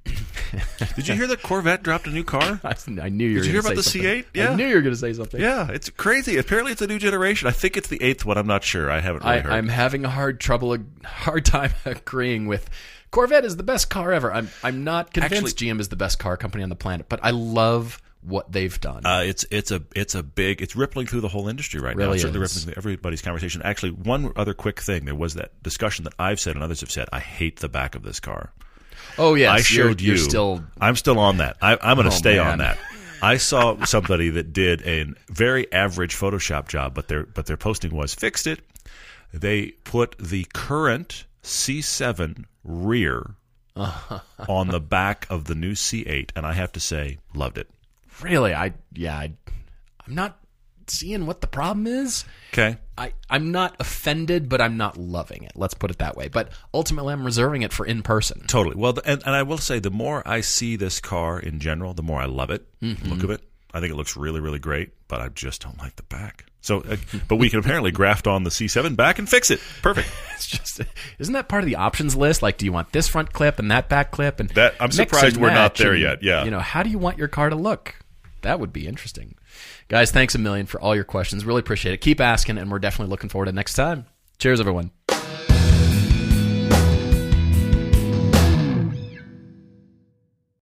(laughs) Did you hear that Corvette dropped a new car? (laughs) I, I knew you were Did you hear about the something. C8? Yeah. I knew you were going to say something Yeah, it's crazy. Apparently, it's a new generation. I think it's the eighth one. I'm not sure. I haven't really I, heard. I'm having a hard trouble, a hard time (laughs) agreeing with Corvette is the best car ever. I'm I'm not convinced Actually, GM is the best car company on the planet, but I love what they've done. Uh, it's it's a it's a big it's rippling through the whole industry right now. It's certainly is. rippling through everybody's conversation. Actually, one other quick thing: there was that discussion that I've said and others have said. I hate the back of this car. oh yes, I showed you're, you. still I'm still on that. I, I'm going to Oh, stay man. on that. I saw somebody that did a very average Photoshop job, but their but their posting was fixed it. They put the current C7 rear (laughs) on the back of the new C8, and I have to say, loved it. Really, I yeah, I, I'm not seeing what the problem is. Okay. I, I'm not offended, but I'm not loving it. Let's put it that way. But ultimately, I'm reserving it for in person. Totally. Well, and, and I will say, the more I see this car in general, the more I love it. Mm-hmm. Look of it. I think it looks really, really great, but I just don't like the back. So, uh, but we can apparently (laughs) graft on the C7 back and fix it. Perfect. (laughs) It's just, isn't that part of the options list? Like, do you want this front clip and that back clip? And That- I'm surprised and we're not there and, yet. Yeah. You know, how do you want your car to look? That would be interesting. Guys, thanks a million for all your questions. Really appreciate it. Keep asking, and we're definitely looking forward to next time. Cheers, everyone.